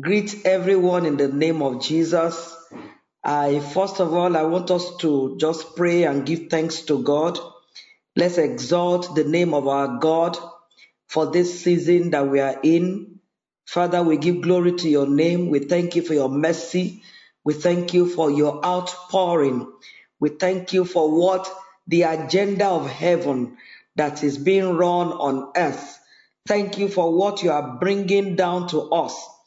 greet everyone in the name of Jesus. I first of all, I want us to just pray and give thanks to God. Let's exalt the name of our God for this season that we are in. Father, we give glory to your name. We thank you for your mercy. We thank you for your outpouring. We thank you for what the agenda of heaven that is being run on earth. Thank you for what you are bringing down to us.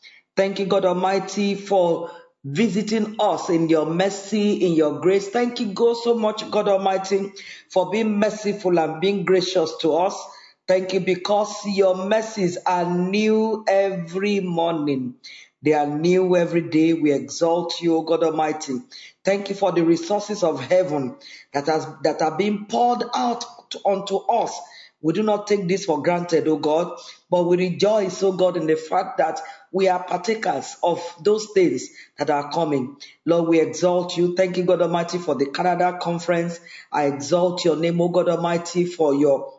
Thank you, God Almighty, for visiting us in your mercy, in your grace. Thank you, God, so much, God Almighty, for being merciful and being gracious to us. Thank you because your mercies are new every morning. They are new every day. We exalt you, God Almighty. Thank you for the resources of heaven that has that are being poured out unto us. We do not take this for granted, O God, but we rejoice, O God, in the fact that we are partakers of those things that are coming. Lord, we exalt you. Thank you, God Almighty, for the Canada conference. I exalt your name, O God Almighty, for your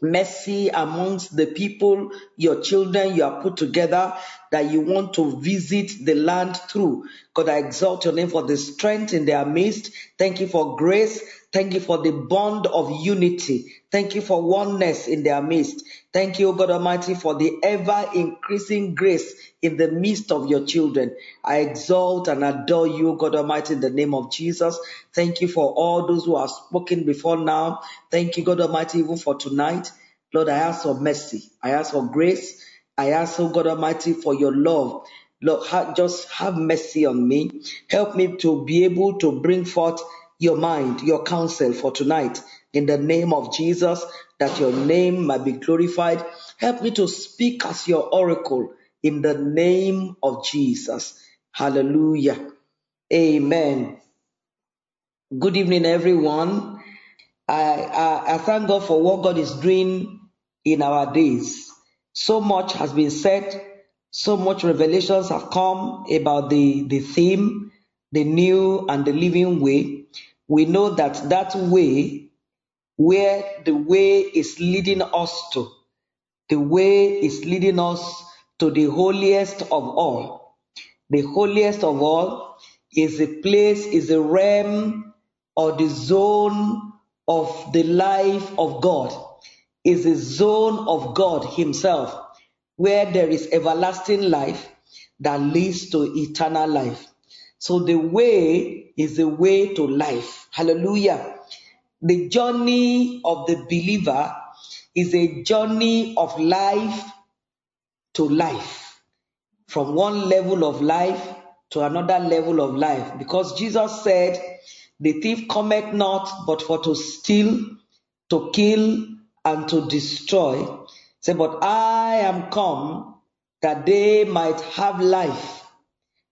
mercy amongst the people, your children you have put together that you want to visit the land through. God, I exalt your name for the strength in their midst. Thank you for grace. Thank you for the bond of unity. Thank you for oneness in their midst. Thank you, God Almighty, for the ever increasing grace in the midst of your children. I exalt and adore you, God Almighty, in the name of Jesus. Thank you for all those who have spoken before now. Thank you, God Almighty, even for tonight. Lord, I ask for mercy. I ask for grace. I ask, oh God Almighty, for your love. Lord, just have mercy on me. Help me to be able to bring forth your mind, your counsel for tonight. In the name of Jesus, that your name might be glorified. Help me to speak as your oracle in the name of Jesus. Hallelujah. Amen. Good evening, everyone. I, I, I thank God for what God is doing in our days. So much has been said, so much revelations have come about the, the theme, the new and the living way. We know that that way, where the way is leading us to, the way is leading us to the holiest of all. The holiest of all is a place, is a realm or the zone of the life of God, is a zone of God Himself, where there is everlasting life that leads to eternal life. So the way is the way to life. Hallelujah. The journey of the believer is a journey of life to life, from one level of life to another level of life. Because Jesus said, The thief cometh not but for to steal, to kill, and to destroy. Say, but I am come that they might have life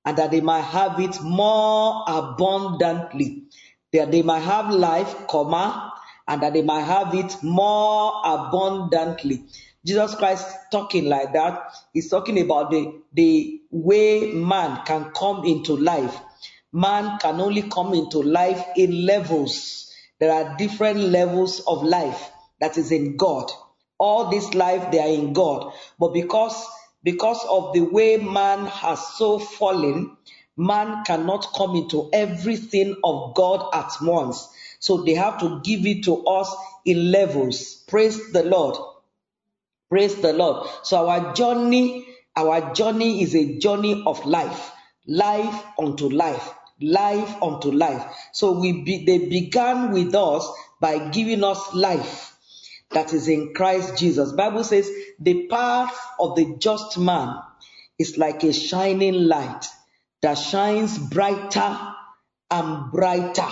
and that they might have it more abundantly. That they might have life, comma, and that they might have it more abundantly. Jesus Christ talking like that, he's talking about the, the way man can come into life. Man can only come into life in levels. There are different levels of life that is in God. All this life they are in God. But because because of the way man has so fallen, man cannot come into everything of God at once. So they have to give it to us in levels. Praise the Lord. Praise the Lord. So our journey, our journey is a journey of life, life unto life, life unto life. So we be, they began with us by giving us life that is in Christ Jesus. Bible says the path of the just man is like a shining light that shines brighter and brighter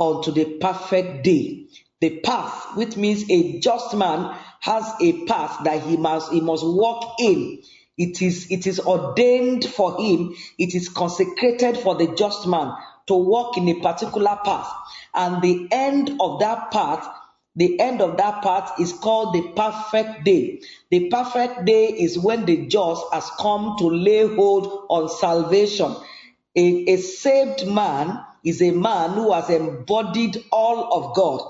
unto the perfect day. The path, which means a just man has a path that he must he must walk in. It is it is ordained for him, it is consecrated for the just man to walk in a particular path. And the end of that path the end of that part is called the perfect day. The perfect day is when the just has come to lay hold on salvation. A, a saved man is a man who has embodied all of God,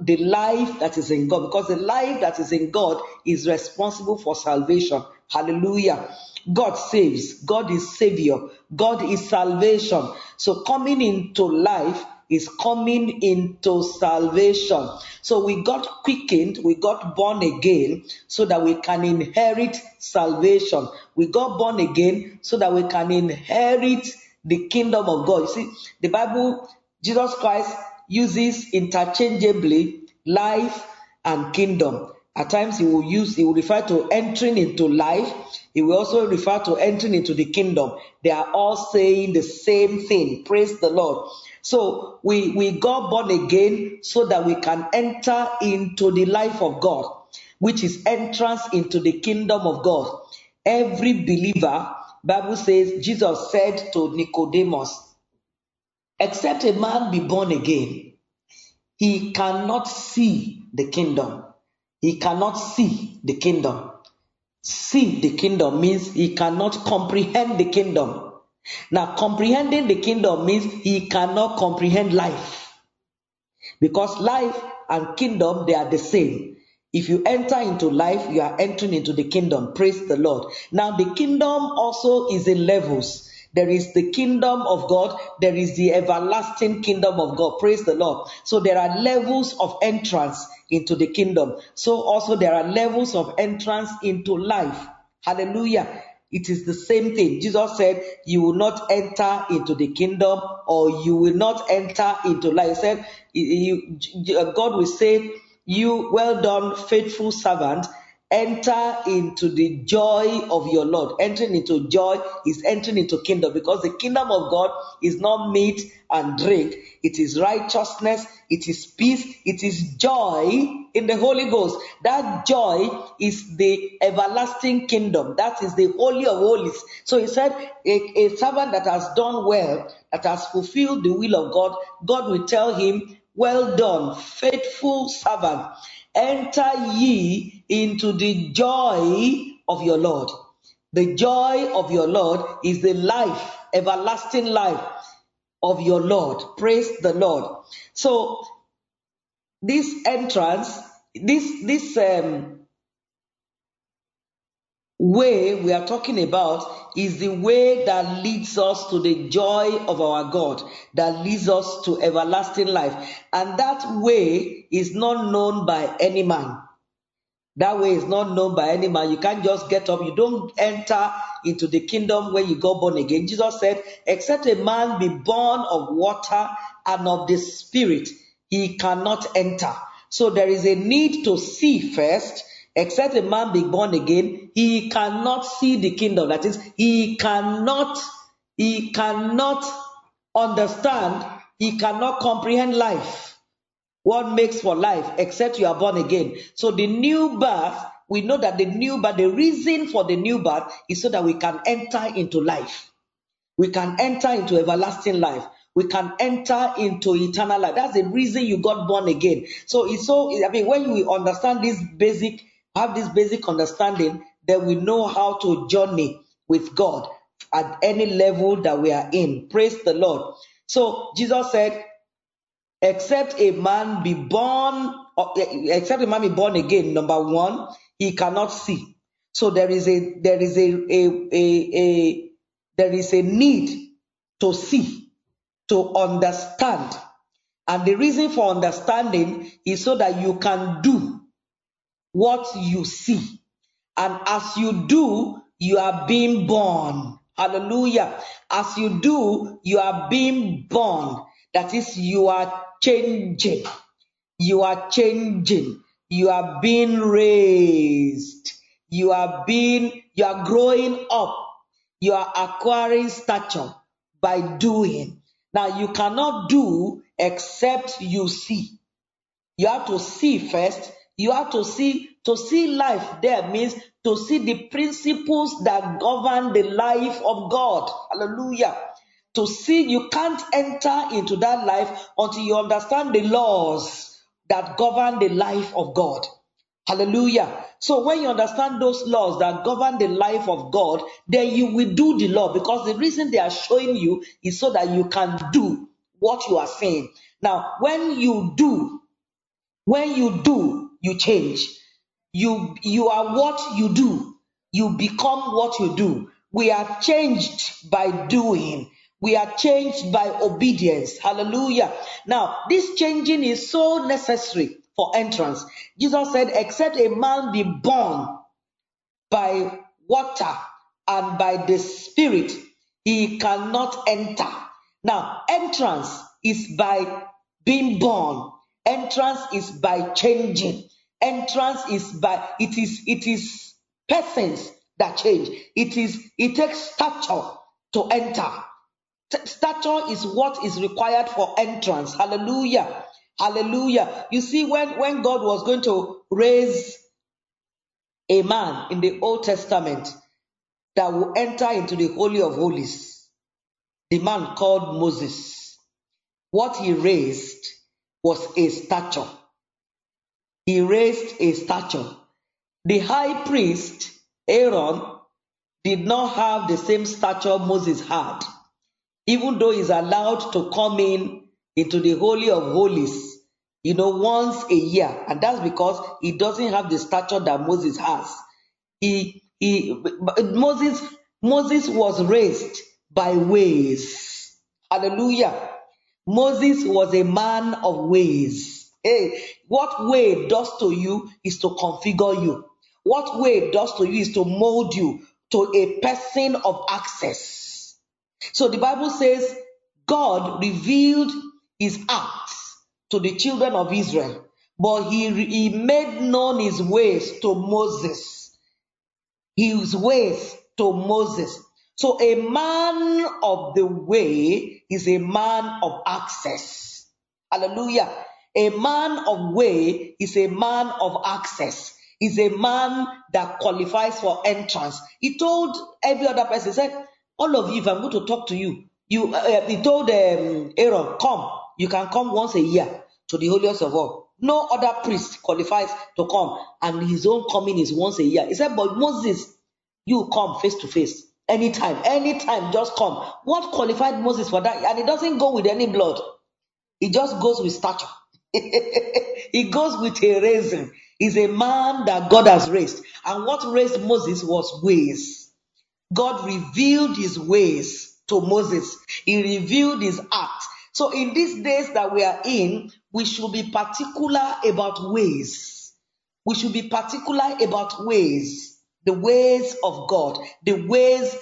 the life that is in God, because the life that is in God is responsible for salvation. Hallelujah. God saves. God is Savior. God is salvation. So coming into life is coming into salvation. So we got quickened, we got born again so that we can inherit salvation. We got born again so that we can inherit the kingdom of God. You see, the Bible, Jesus Christ uses interchangeably life and kingdom. At times he will use, he will refer to entering into life. He will also refer to entering into the kingdom. They are all saying the same thing. Praise the Lord. So we, we got born again so that we can enter into the life of God, which is entrance into the kingdom of God. Every believer, Bible says, Jesus said to Nicodemus, except a man be born again, he cannot see the kingdom. He cannot see the kingdom. See the kingdom means he cannot comprehend the kingdom. Now, comprehending the kingdom means he cannot comprehend life. Because life and kingdom, they are the same. If you enter into life, you are entering into the kingdom. Praise the Lord. Now, the kingdom also is in levels. There is the kingdom of God. There is the everlasting kingdom of God. Praise the Lord. So there are levels of entrance into the kingdom. So also there are levels of entrance into life. Hallelujah. It is the same thing. Jesus said, You will not enter into the kingdom or you will not enter into life. He said, you, God will say, You well done, faithful servant enter into the joy of your Lord. Entering into joy is entering into kingdom because the kingdom of God is not meat and drink. It is righteousness. It is peace. It is joy in the Holy Ghost. That joy is the everlasting kingdom. That is the holy of holies. So he said, a, a servant that has done well, that has fulfilled the will of God, God will tell him, well done, faithful servant enter ye into the joy of your Lord. The joy of your Lord is the life, everlasting life of your Lord. Praise the Lord. So this entrance, this this um, way we are talking about is the way that leads us to the joy of our God, that leads us to everlasting life. And that way is not known by any man. That way is not known by any man. You can't just get up. You don't enter into the kingdom when you go born again. Jesus said, except a man be born of water and of the spirit, he cannot enter. So there is a need to see first Except a man be born again, he cannot see the kingdom. That is, he cannot, he cannot understand, he cannot comprehend life. What makes for life, except you are born again. So the new birth, we know that the new birth, the reason for the new birth is so that we can enter into life. We can enter into everlasting life we can enter into eternal life. That's the reason you got born again. So it's so, I mean, when you understand this basic have this basic understanding, then we know how to journey with God at any level that we are in. Praise the Lord. So Jesus said, except a man be born, except a man be born again, number one, he cannot see. So there is a there is a a, a, a there is a need to see, to understand. And the reason for understanding is so that you can do what you see. And as you do, you are being born. Hallelujah. As you do, you are being born. That is, you are changing. You are changing. You are being raised. You are being, you are growing up. You are acquiring stature by doing. Now, you cannot do except you see. You have to see first you have to see to see life there means to see the principles that govern the life of God. Hallelujah. To see you can't enter into that life until you understand the laws that govern the life of God. Hallelujah. So when you understand those laws that govern the life of God, then you will do the law because the reason they are showing you is so that you can do what you are saying. Now, when you do, when you do, you change. You, you are what you do. you become what you do. We are changed by doing. We are changed by obedience. Hallelujah. Now, this changing is so necessary for entrance. Jesus said, except a man be born by water and by the spirit, he cannot enter. Now, entrance is by being born. Entrance is by changing. Entrance is by it is it is persons that change. It is it takes stature to enter. T- Stature is what is required for entrance. Hallelujah. Hallelujah. You see, when, when God was going to raise a man in the Old Testament that will enter into the Holy of Holies, the man called Moses, what he raised was a stature. He raised a stature. The high priest, Aaron, did not have the same stature Moses had. even though he's allowed to come in into the holy of holies you know once a year and that's because he doesn't have the stature that moses has he he moses moses was raised by ways hallelujah moses was a man of ways hey what way does to you is to configure you what way does to you is to mold you to a person of access so the Bible says God revealed his acts to the children of Israel, but he, he made known his ways to Moses. His ways to Moses. So a man of the way is a man of access. Hallelujah. A man of way is a man of access. Is a man that qualifies for entrance. He told every other person, he said, all of you, if I'm going to talk to you, you, uh, uh, he told um, Aaron, come, you can come once a year to the holiest of all. No other priest qualifies to come, and his own coming is once a year. He said, but Moses, you come face to face anytime, anytime, just come. What qualified Moses for that? And it doesn't go with any blood. It just goes with stature. it goes with a raising. He's a man that God has raised. And what raised Moses was ways. God revealed his ways to Moses. He revealed his acts. So in these days that we are in, we should be particular about ways. We should be particular about ways. The ways of God. The ways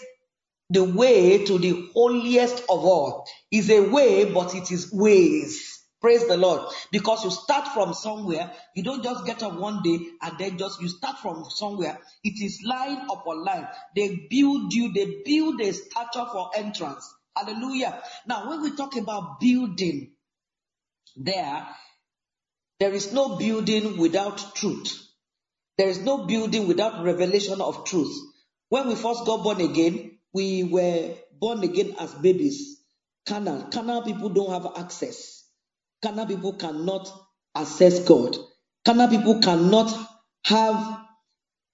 the way to the holiest of all is a way, but it is ways. Praise the Lord. Because you start from somewhere, you don't just get up one day and then just you start from somewhere. It is line upon line. They build you, they build a stature for entrance. Hallelujah. Now, when we talk about building, there, there is no building without truth. There is no building without revelation of truth. When we first got born again, we were born again as babies. Carnal. Carnal people don't have access Carnal people cannot access God. Carnal people cannot have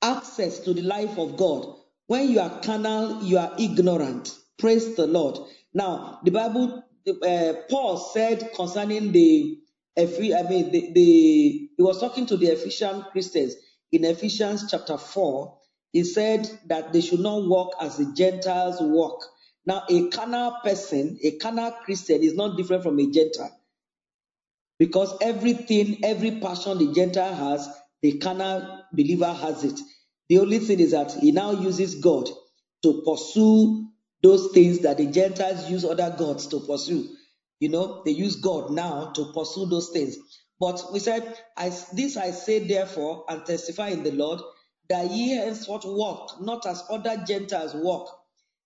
access to the life of God. When you are carnal, you are ignorant. Praise the Lord. Now, the Bible, uh, Paul said concerning the, I mean, the, the, he was talking to the Ephesian Christians in Ephesians chapter 4. He said that they should not walk as the Gentiles walk. Now, a carnal person, a carnal Christian is not different from a Gentile. Because everything, every passion the Gentile has, the carnal believer has it. The only thing is that he now uses God to pursue those things that the Gentiles use other gods to pursue. You know, they use God now to pursue those things. But we said, I, This I say therefore and testify in the Lord, that ye henceforth walk not as other Gentiles walk,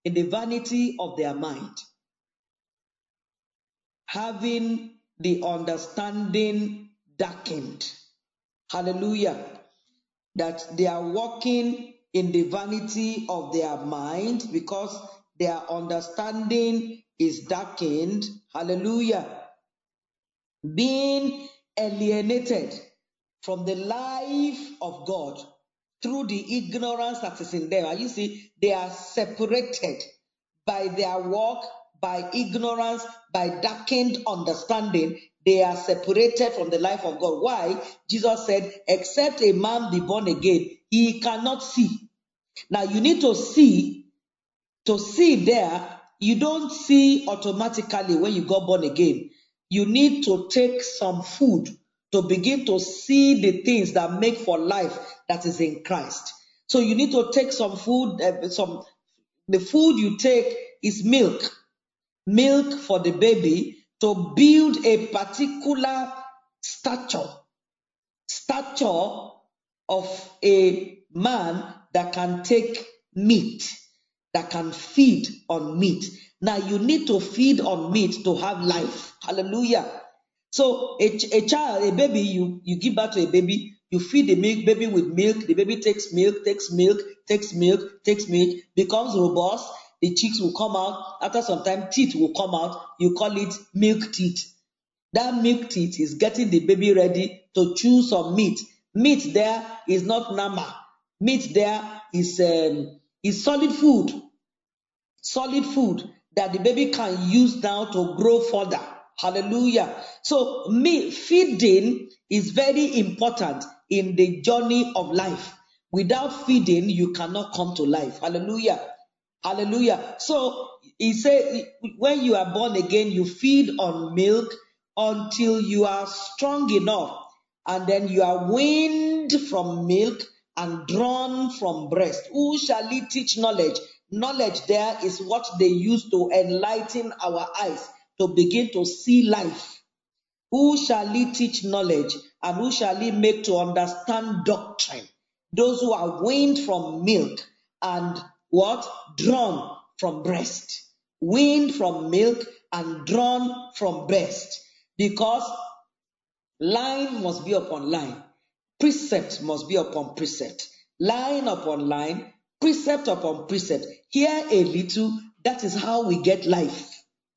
in the vanity of their mind, having the understanding darkened. Hallelujah. That they are walking in the vanity of their mind because their understanding is darkened. Hallelujah. Being alienated from the life of God through the ignorance that is in them. You see, they are separated by their walk by ignorance, by darkened understanding, they are separated from the life of God. Why? Jesus said, except a man be born again, he cannot see. Now you need to see, to see there, you don't see automatically when you got born again. You need to take some food to begin to see the things that make for life that is in Christ. So you need to take some food, uh, some the food you take is milk, milk for the baby to build a particular stature, stature of a man that can take meat, that can feed on meat. Now you need to feed on meat to have life. Hallelujah. So a, a child, a baby, you, you give birth to a baby, you feed the milk, baby with milk, the baby takes milk, takes milk, takes milk, takes milk, becomes robust, the cheeks will come out. After some time, teeth will come out. You call it milk teeth. That milk teeth is getting the baby ready to chew some meat. Meat there is not nama. Meat there is um, is solid food, solid food that the baby can use now to grow further. Hallelujah. So me feeding is very important in the journey of life. Without feeding, you cannot come to life. Hallelujah. Hallelujah. So he said, when you are born again, you feed on milk until you are strong enough, and then you are weaned from milk and drawn from breast. Who shall he teach knowledge? Knowledge there is what they use to enlighten our eyes to begin to see life. Who shall he teach knowledge and who shall he make to understand doctrine? Those who are weaned from milk and what? Drawn from breast. Weaned from milk and drawn from breast. Because line must be upon line. Precept must be upon precept. Line upon line, precept upon precept. Here a little, that is how we get life.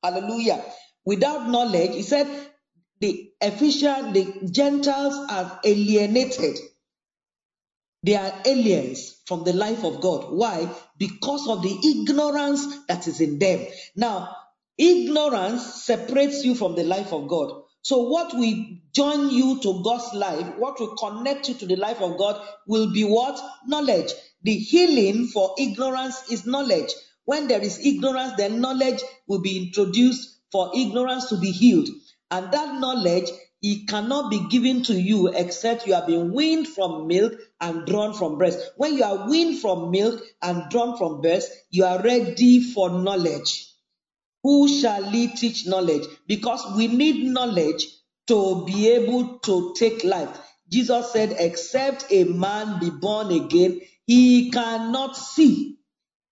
Hallelujah. Without knowledge, he said, the Ephesians, the Gentiles are alienated. They are aliens from the life of God. Why? Because of the ignorance that is in them. Now, ignorance separates you from the life of God. So, what will join you to God's life, what will connect you to the life of God, will be what? Knowledge. The healing for ignorance is knowledge. When there is ignorance, then knowledge will be introduced for ignorance to be healed. And that knowledge, it cannot be given to you except you have been weaned from milk and drawn from breast. When you are weaned from milk and drawn from breast, you are ready for knowledge. Who shall teach knowledge? Because we need knowledge to be able to take life. Jesus said, except a man be born again, he cannot see.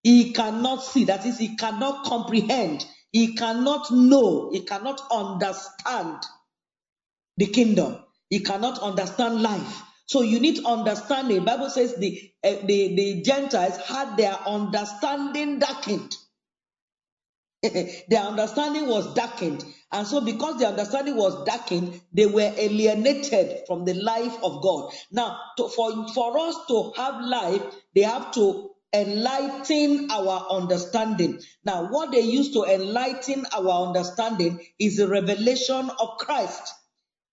He cannot see. That is, he cannot comprehend. He cannot know. He cannot understand the kingdom. He cannot understand life. So you need to understand The Bible says the, uh, the, the Gentiles had their understanding darkened. their understanding was darkened. And so, because their understanding was darkened, they were alienated from the life of God. Now, to, for, for us to have life, they have to enlighten our understanding. Now, what they use to enlighten our understanding is the revelation of Christ,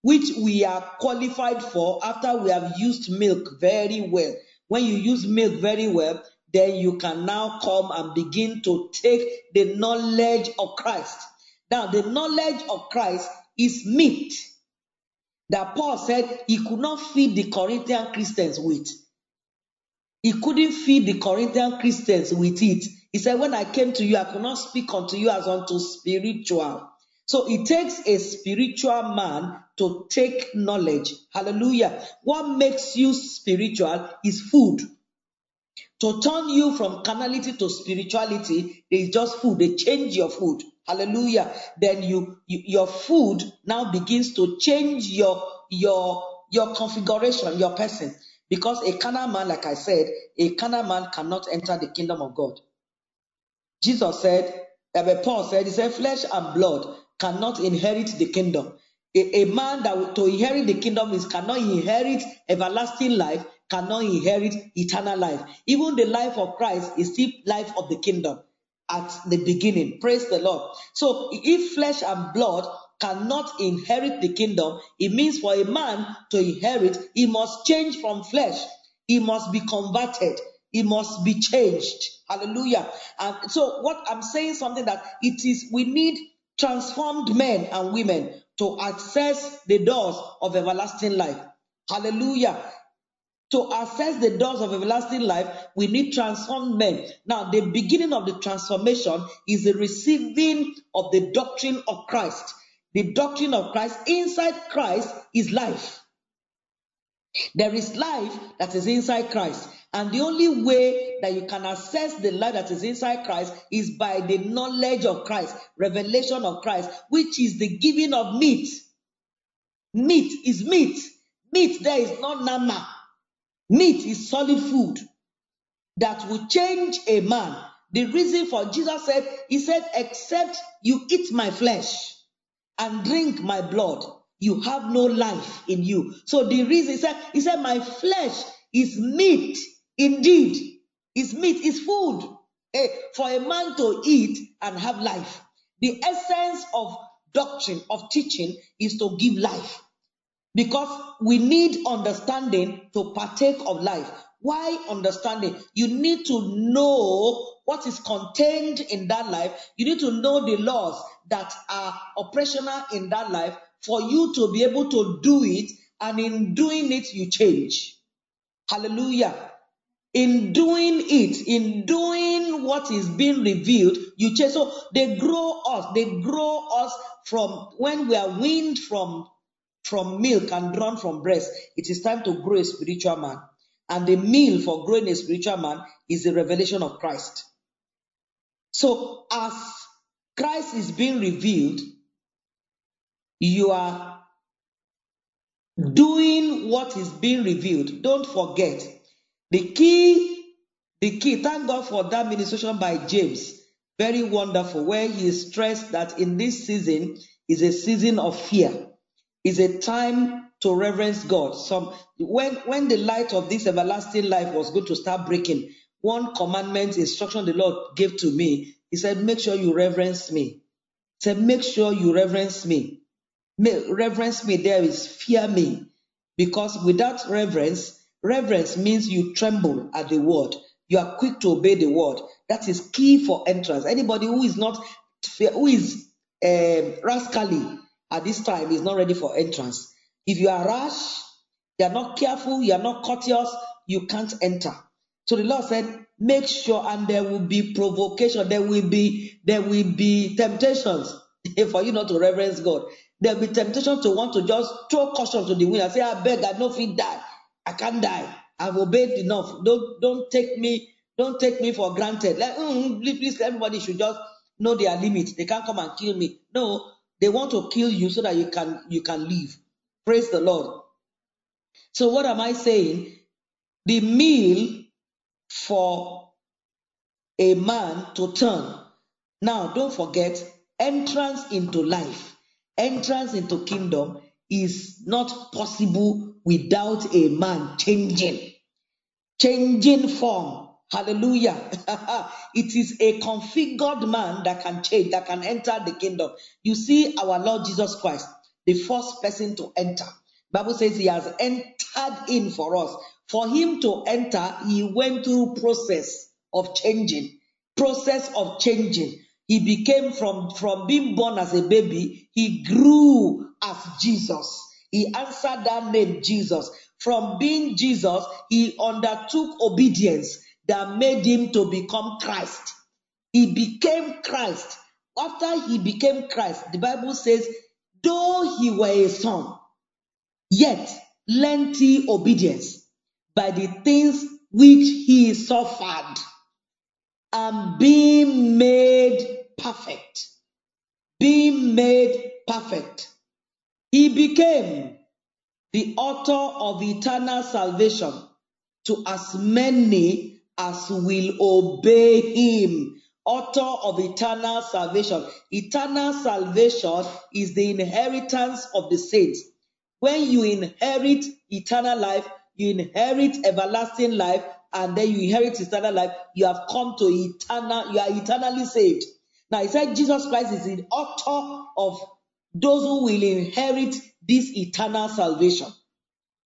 which we are qualified for after we have used milk very well. When you use milk very well, then you can now come and begin to take the knowledge of Christ. Now, the knowledge of Christ is meat that Paul said he could not feed the Corinthian Christians with. He couldn't feed the Corinthian Christians with it. He said, When I came to you, I could not speak unto you as unto spiritual. So it takes a spiritual man to take knowledge. Hallelujah. What makes you spiritual is food. To turn you from carnality to spirituality, is just food. They change your food. Hallelujah. Then you, you your food now begins to change your your your configuration, your person. Because a carnal man, like I said, a carnal man cannot enter the kingdom of God. Jesus said, uh, Paul said, he said, flesh and blood cannot inherit the kingdom. A, a man that to inherit the kingdom is cannot inherit everlasting life, cannot inherit eternal life. Even the life of Christ is still life of the kingdom at the beginning. Praise the Lord. So if flesh and blood cannot inherit the kingdom, it means for a man to inherit, he must change from flesh. He must be converted. it must be changed. Hallelujah. And so what I'm saying something that it is we need transformed men and women to access the doors of everlasting life. Hallelujah. To access the doors of everlasting life, we need transformed men. Now, the beginning of the transformation is the receiving of the doctrine of Christ. The doctrine of Christ, inside Christ, is life. There is life that is inside Christ. And the only way that you can access the life that is inside Christ is by the knowledge of Christ, revelation of Christ, which is the giving of meat. Meat is meat. Meat there is not nama. Meat is solid food that will change a man. The reason for Jesus said, He said, except you eat my flesh and drink my blood, you have no life in you. So the reason he said, He said, My flesh is meat indeed. Is meat, is food eh, for a man to eat and have life. The essence of doctrine, of teaching, is to give life. Because we need understanding to partake of life. Why understanding? You need to know what is contained in that life. You need to know the laws that are operational in that life for you to be able to do it. And in doing it, you change. Hallelujah. In doing it, in doing what is being revealed, you change. So they grow us, they grow us from when we are weaned from from milk and drawn from breast, it is time to grow a spiritual man. And the meal for growing a spiritual man is the revelation of Christ. So, as Christ is being revealed, you are doing what is being revealed. Don't forget the key, the key. Thank God for that ministration by James. Very wonderful, where he stressed that in this season is a season of fear is a time to reverence God. Some when when the light of this everlasting life was going to start breaking, one commandment instruction the Lord gave to me, He said, "Make sure you reverence me." He said, "Make sure you reverence me." Reverence me there is fear me, because without reverence, reverence means you tremble at the word. You are quick to obey the word. That is key for entrance. Anybody who is not who is uh, rascally at this time is not ready for entrance. If you are rash, you are not careful, you are not courteous, you can't enter. So the Lord said, make sure, and there will be provocation, there will be there will be temptations for you not to reverence God. There will be temptation to want to just throw caution to the wind and say, I beg, I if he die, I can't die. I've obeyed enough. Don't don't take me, don't take me for granted. Like, mm, please, everybody should just know their limits. They can't come and kill me. No, they want to kill you so that you can you can live. Praise the Lord. So what am I saying? The meal for a man to turn. Now, don't forget, entrance into life, entrance into kingdom is not possible without a man changing, changing form, Hallelujah. it is a configured man that can change, that can enter the kingdom. You see, our Lord Jesus Christ, the first person to enter. Bible says he has entered in for us. For him to enter, he went through process of changing. Process of changing. He became from, from being born as a baby, he grew as Jesus. He answered that name Jesus. From being Jesus, he undertook obedience that made him to become Christ. He became Christ. After he became Christ, the Bible says, though he were a son, yet lengthy obedience by the things which he suffered Um, and being made perfect. Being made perfect. He became the author of eternal salvation to as many as will obey him, author of eternal salvation. Eternal salvation is the inheritance of the saints. When you inherit eternal life, you inherit everlasting life, and then you inherit eternal life, you have come to eternal, you are eternally saved. Now, he said Jesus Christ is the author of those who will inherit this eternal salvation.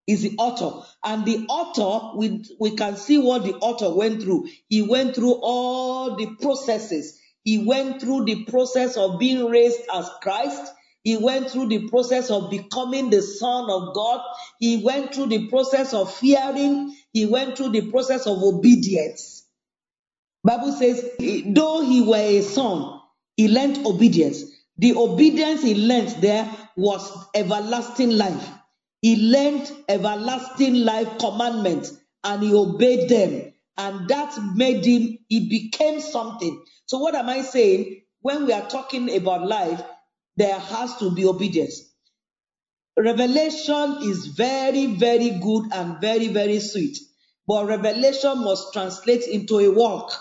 is the author. And the author, we, we can see what the author went through. He went through all the processes. He went through the process of being raised as Christ. He went through the process of becoming the Son of God. He went through the process of fearing. He went through the process of obedience. Bible says, though he were a son, he learned obedience. The obedience he learned there was everlasting life. He learned everlasting life commandments and he obeyed them. And that made him, he became something. So, what am I saying? When we are talking about life, there has to be obedience. Revelation is very, very good and very, very sweet. But revelation must translate into a walk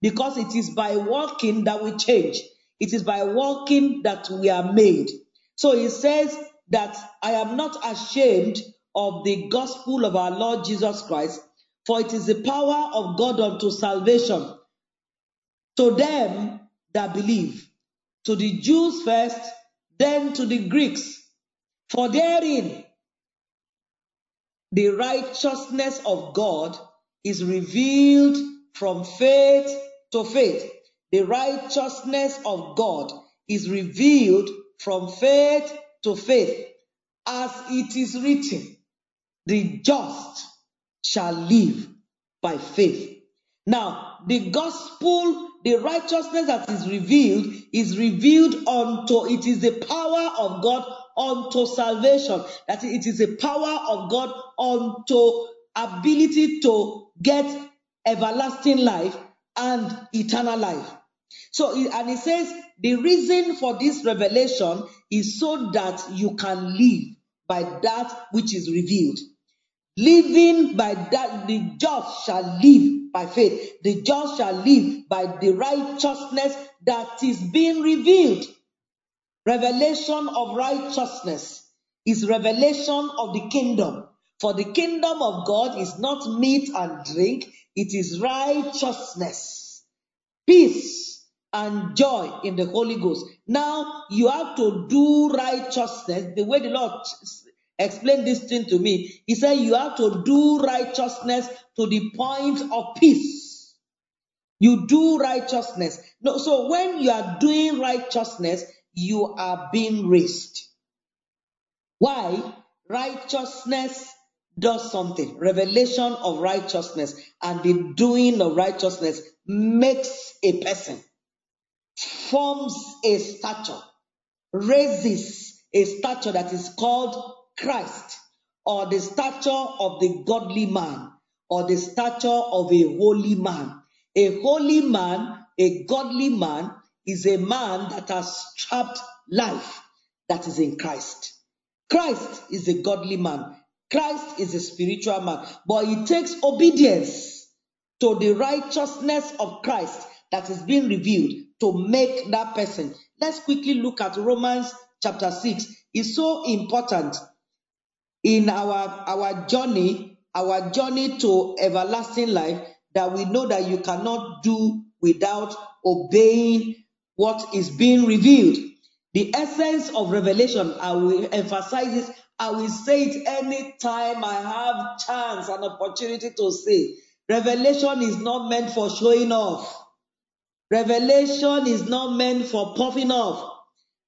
because it is by walking that we change. It is by walking that we are made. So he says that I am not ashamed of the gospel of our Lord Jesus Christ, for it is the power of God unto salvation to them that believe, to the Jews first, then to the Greeks. For therein the righteousness of God is revealed from faith to faith. The righteousness of God is revealed from faith to faith, as it is written, the just shall live by faith. Now, the gospel, the righteousness that is revealed, is revealed unto, it is the power of God unto salvation. That it is the power of God unto ability to get everlasting life and eternal life. So, and it says the reason for this revelation is so that you can live by that which is revealed. Living by that, the just shall live by faith. The just shall live by the righteousness that is being revealed. Revelation of righteousness is revelation of the kingdom. For the kingdom of God is not meat and drink, it is righteousness, peace, and joy in the Holy Ghost. Now you have to do righteousness the way the Lord explained this thing to me. He said you have to do righteousness to the point of peace. You do righteousness. No, so when you are doing righteousness, you are being raised. Why? Righteousness does something. Revelation of righteousness and the doing of righteousness makes a person, forms a stature, raises a stature that is called Christ, or the stature of the godly man, or the stature of a holy man. A holy man, a godly man, is a man that has trapped life that is in Christ. Christ is a godly man. Christ is a spiritual man, but it takes obedience to the righteousness of Christ that is being revealed to make that person. Let's quickly look at Romans chapter 6. It's so important in our, our journey, our journey to everlasting life that we know that you cannot do without obeying what is being revealed. The essence of revelation, I will emphasize this, I will say it anytime I have chance and opportunity to say. Revelation is not meant for showing off. Revelation is not meant for puffing off.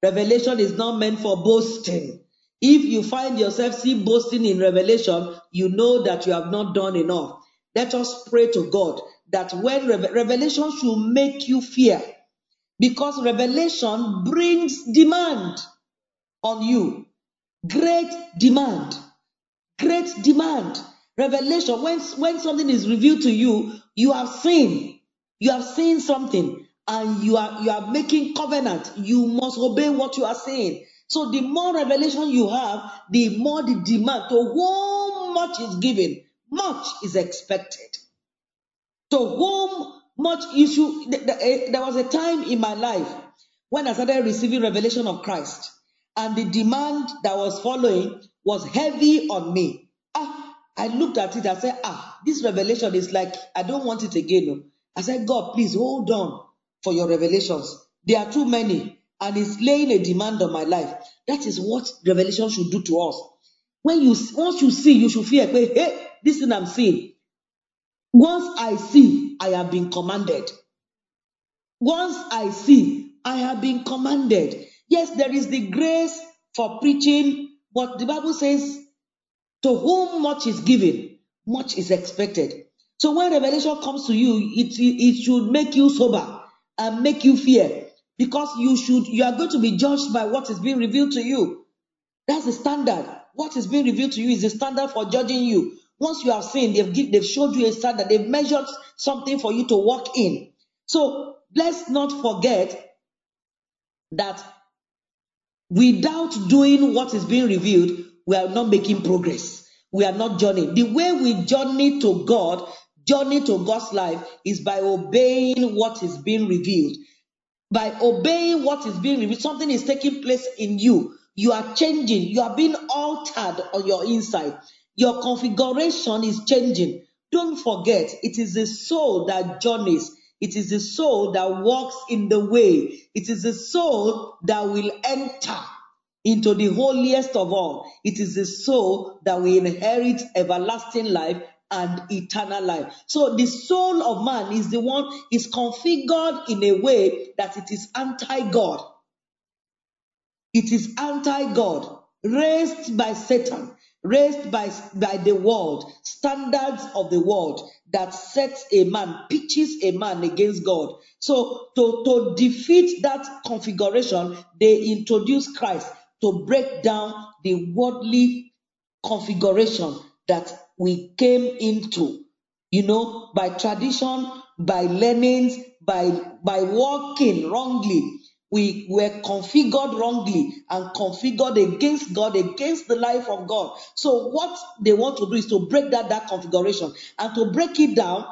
Revelation is not meant for boasting. If you find yourself still boasting in revelation, you know that you have not done enough. Let us pray to God that when revelation should make you fear, because revelation brings demand on you. Great demand. Great demand. Revelation, when, when something is revealed to you, you have seen. You have seen something and you are you are making covenant. You must obey what you are saying. So the more revelation you have, the more the demand. To whom much is given, much is expected. To whom much issue. Eh, there was a time in my life when I started receiving revelation of Christ, and the demand that was following was heavy on me. Ah, I looked at it. I said, Ah, this revelation is like I don't want it again. I said, God, please hold on for your revelations. There are too many, and it's laying a demand on my life. That is what revelation should do to us. When you once you see, you should fear. Hey, this thing I'm seeing. Once I see, I have been commanded. Once I see, I have been commanded. Yes, there is the grace for preaching, but the Bible says, to whom much is given, much is expected. So when revelation comes to you, it, it should make you sober and make you fear because you should you are going to be judged by what is being revealed to you. That's the standard. What is being revealed to you is the standard for judging you. Once you have seen, they've give, they've showed you a standard, they've measured something for you to walk in. So let's not forget that without doing what is being revealed, we are not making progress. We are not journeying. The way we journey to God, journey to God's life, is by obeying what is being revealed. By obeying what is being revealed, something is taking place in you. You are changing. You are being altered on your inside. Your configuration is changing. Don't forget, it is the soul that journeys. It is the soul that walks in the way. It is the soul that will enter into the holiest of all. It is the soul that will inherit everlasting life and eternal life. So the soul of man is the one is configured in a way that it is anti-God. It is anti-God, raised by Satan, raised by, by the world, standards of the world that sets a man, pitches a man against God. So to, to defeat that configuration, they introduce Christ to break down the worldly configuration that we came into. You know, by tradition, by learnings, by by walking wrongly, we were configured wrongly and configured against God, against the life of God. So what they want to do is to break that that configuration and to break it down,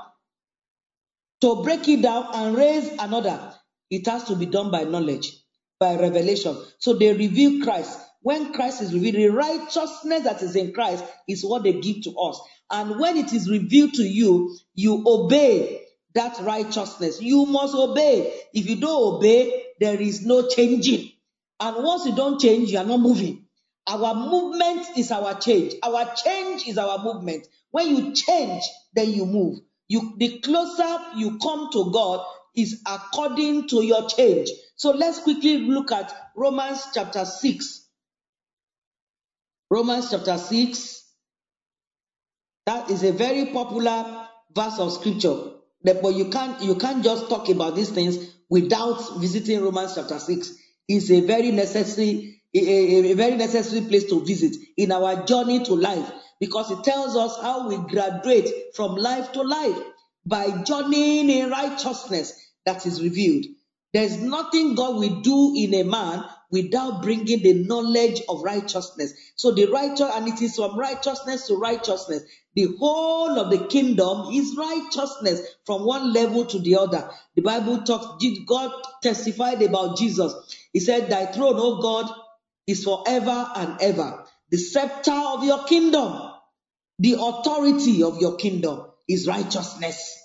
to break it down and raise another. It has to be done by knowledge, by revelation. So they reveal Christ. When Christ is revealed, the righteousness that is in Christ is what they give to us. And when it is revealed to you, you obey that righteousness. You must obey. If you don't obey, there is no changing. And once you don't change, you are not moving. Our movement is our change. Our change is our movement. When you change, then you move. You, the closer you come to God is according to your change. So let's quickly look at Romans chapter 6. Romans chapter 6. That is a very popular verse of scripture. But you can't you can't just talk about these things without visiting Romans chapter 6. It's a very necessary, a, a, very necessary place to visit in our journey to life because it tells us how we graduate from life to life by journeying in righteousness that is revealed. There's nothing God will do in a man without bringing the knowledge of righteousness. So the righteous, and it is from righteousness to righteousness. The whole of the kingdom is righteousness from one level to the other. The Bible talks, God testified about Jesus. He said, Thy throne, O God, is forever and ever. The scepter of your kingdom, the authority of your kingdom is righteousness.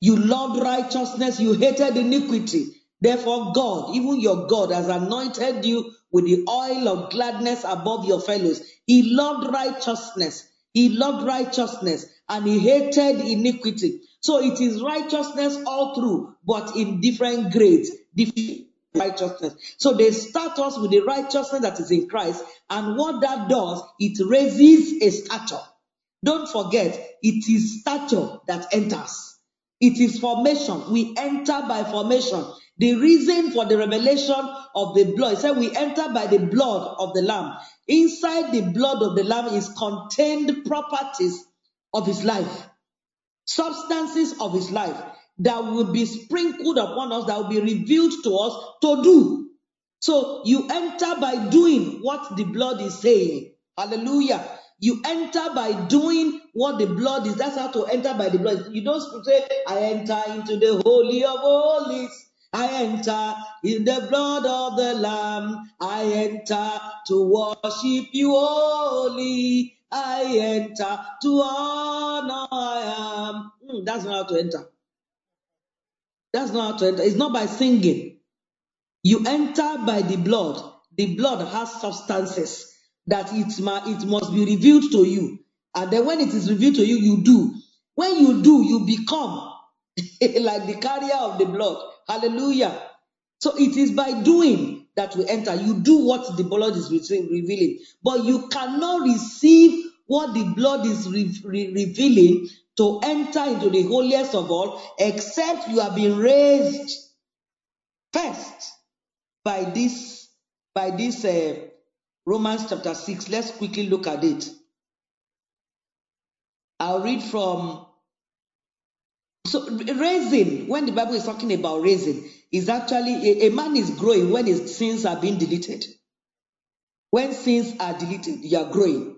You loved righteousness, you hated iniquity. Therefore, God, even your God, has anointed you with the oil of gladness above your fellows. He loved righteousness. He loved righteousness and he hated iniquity. So it is righteousness all through, but in different grades, different righteousness. So they start us with the righteousness that is in Christ, and what that does, it raises a stature. Don't forget, it is stature that enters. It is formation. We enter by formation. The reason for the revelation of the blood, He said we enter by the blood of the Lamb. Inside the blood of the Lamb is contained properties of his life, substances of his life that will be sprinkled upon us, that will be revealed to us to do. So you enter by doing what the blood is saying. Hallelujah. You enter by doing what the blood is. That's how to enter by the blood. You don't say, I enter into the holy of holies. I enter in the blood of the Lamb. I enter to worship you holy. I enter to honor I am. Mm, that's not how to enter. That's not how to enter. It's not by singing. You enter by the blood. The blood has substances. that it, it must be revealed to you. And then when it is revealed to you, you do. When you do, you become like the carrier of the blood. Hallelujah. So it is by doing that we enter. You do what the blood is revealing, but you cannot receive what the blood is re- re- revealing to enter into the holiest of all, except you have been raised first by this by this uh, Romans chapter 6. Let's quickly look at it. I'll read from so raising, when the Bible is talking about raising, is actually a, a man is growing when his sins are being deleted. When sins are deleted, you are growing.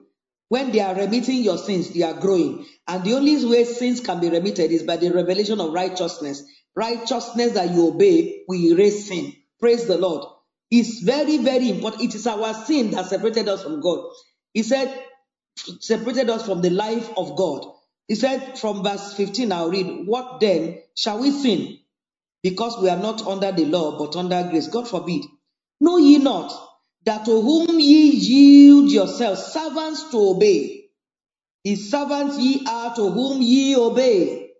When they are remitting your sins, you are growing. And the only way sins can be remitted is by the revelation of righteousness. Righteousness that you obey will erase sin. Praise the Lord. It's very, very important. It is our sin that separated us from God. He said, separated us from the life of God. He said from verse 15, I'll read, What then shall we sin? Because we are not under the law, but under grace. God forbid. Know ye not that to whom ye yield yourselves servants to obey, his servants ye are to whom ye obey,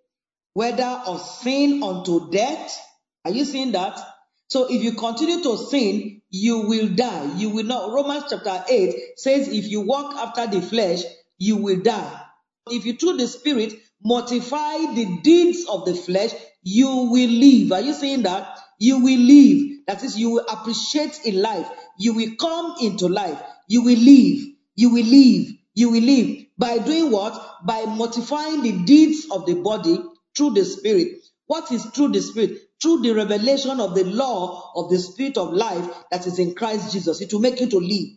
whether of sin unto death. Are you seeing that? So if you continue to sin, you will die. You will not. Romans chapter 8 says, if you walk after the flesh, you will die. If you through the spirit mortify the deeds of the flesh, you will live. Are you saying that? You will live. That is, you will appreciate in life. You will come into life. You will live. You will live. You will live. By doing what? By mortifying the deeds of the body through the spirit. What is through the spirit? Through the revelation of the law of the spirit of life that is in Christ Jesus. It will make you to live.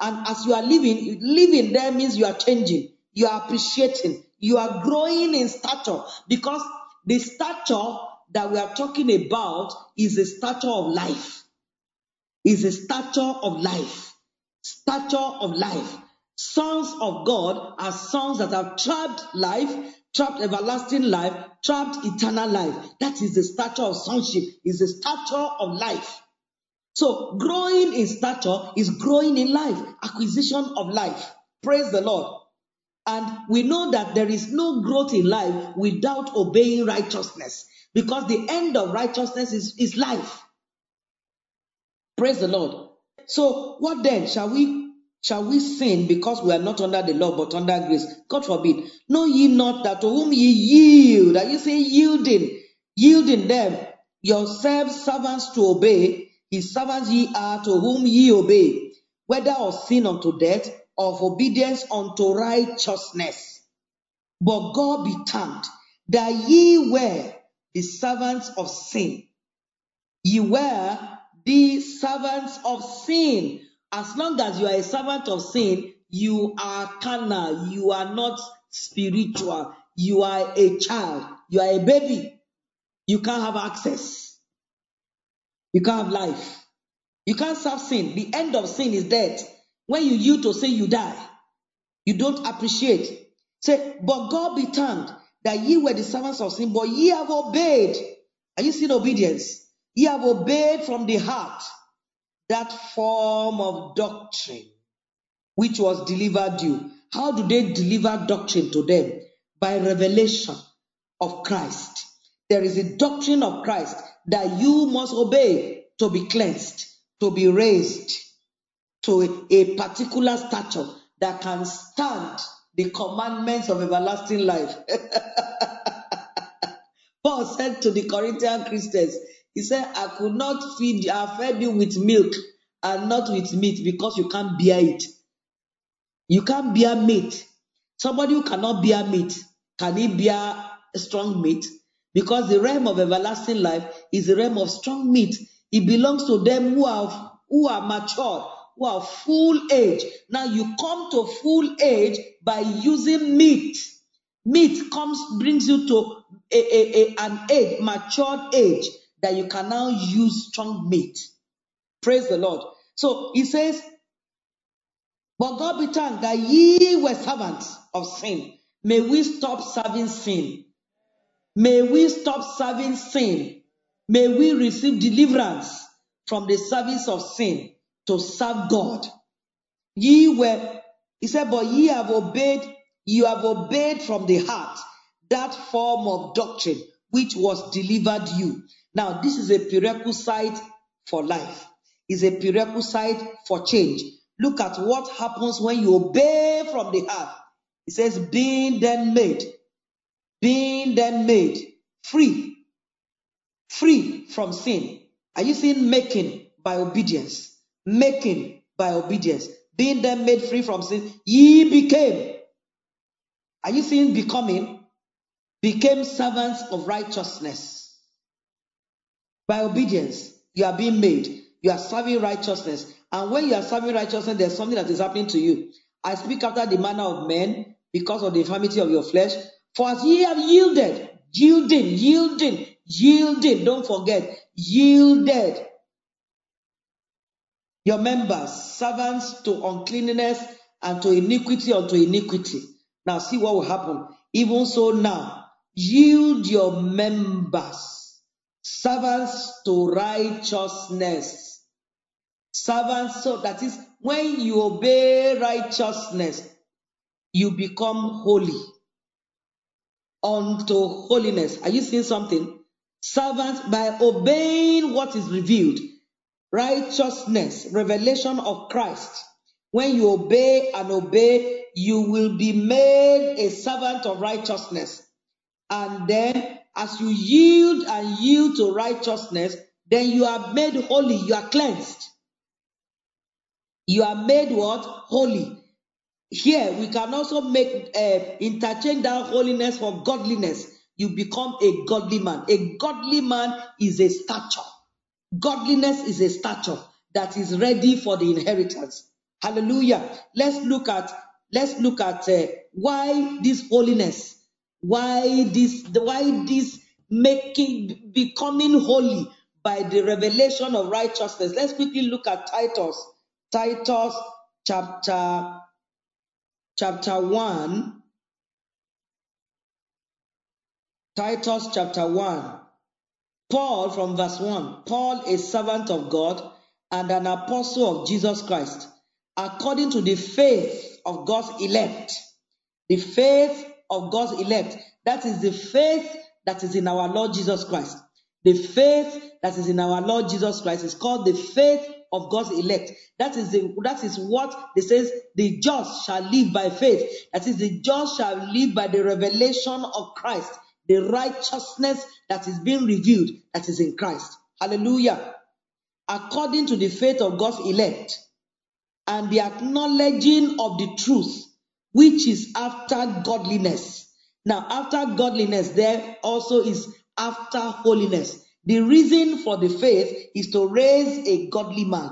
And as you are living, living there means you are changing you are appreciating, you are growing in stature because the stature that we are talking about is a stature of life. Is a stature of life. Stature of life. Sons of God are sons that have trapped life, trapped everlasting life, trapped eternal life. That is the stature of sonship, is the stature of life. So growing in stature is growing in life, acquisition of life. Praise the Lord. And we know that there is no growth in life without obeying righteousness because the end of righteousness is, is life. Praise the Lord. So, what then? Shall we shall we sin because we are not under the law but under grace? God forbid. Know ye not that to whom ye yield, are you say yielding, yielding them yourselves servants to obey, his servants ye are to whom ye obey, whether of sin unto death of obedience unto righteousness. But God be thanked that ye were the servants of sin. Ye were the servants of sin. As long as you are a servant of sin, you are carnal, you are not spiritual, you are a child, you are a baby. You can't have access. You can't have life. You can't serve sin. The end of sin is death. When you yield to sin, you die. You don't appreciate. Say, but God be thanked that ye were the servants of sin, but ye have obeyed. Are you seeing obedience? Ye have obeyed from the heart that form of doctrine which was delivered you. How do they deliver doctrine to them? By revelation of Christ. There is a doctrine of Christ that you must obey to be cleansed, to be raised to a particular stature that can stand the commandments of everlasting life. Paul said to the Corinthian Christians, he said, I could not feed, you, I fed you with milk and not with meat because you can't bear it. You can't bear meat. Somebody who cannot bear meat, can he bear strong meat? Because the realm of everlasting life is the realm of strong meat. It belongs to them who are who are mature, who are full age. Now you come to full age by using meat. Meat comes brings you to a, a, a, an age, matured age, that you can now use strong meat. Praise the Lord. So he says, But God be thanked that ye were servants of sin. May we stop serving sin. May we stop serving sin. May we receive deliverance from the service of sin to serve God. Ye were, he said, but ye have obeyed, you have obeyed from the heart that form of doctrine which was delivered you. Now, this is a prerequisite for life, is a prerequisite for change. Look at what happens when you obey from the heart. It says, being then made, being then made free, free from sin. Are you seeing making by obedience? Making by obedience. Being then made free from sin, ye became. Are you seeing becoming? Became servants of righteousness. By obedience, you are being made. You are serving righteousness. And when you are serving righteousness, there's something that is happening to you. I speak after the manner of men because of the infirmity of your flesh. For as ye have yielded, yielding, yielding, yielding, don't forget, yielded your members, servants to uncleanness and to iniquity unto iniquity. Now see what will happen. Even so now, yield your members, servants to righteousness. Servants, so that is when you obey righteousness, you become holy unto holiness. Are you seeing something? Servants, by obeying what is revealed, righteousness, revelation of Christ. When you obey and obey, you will be made a servant of righteousness. And then, as you yield and yield to righteousness, then you are made holy, you are cleansed. You are made what? Holy. Here, we can also make uh, interchange that holiness for godliness. You become a godly man. A godly man is a stature. Godliness is a stature that is ready for the inheritance. Hallelujah. Let's look at let's look at uh, why this holiness, why this why this making becoming holy by the revelation of righteousness. Let's quickly look at Titus. Titus chapter chapter 1 Titus chapter 1 Paul from verse 1 Paul, a servant of God and an apostle of Jesus Christ, according to the faith of God's elect. The faith of God's elect. That is the faith that is in our Lord Jesus Christ. The faith that is in our Lord Jesus Christ is called the faith of God's elect. That is the, that is what it says the just shall live by faith. That is the just shall live by the revelation of Christ the righteousness that is being revealed that is in Christ. Hallelujah. According to the faith of God's elect and the acknowledging of the truth, which is after godliness. Now, after godliness, there also is after holiness. The reason for the faith is to raise a godly man,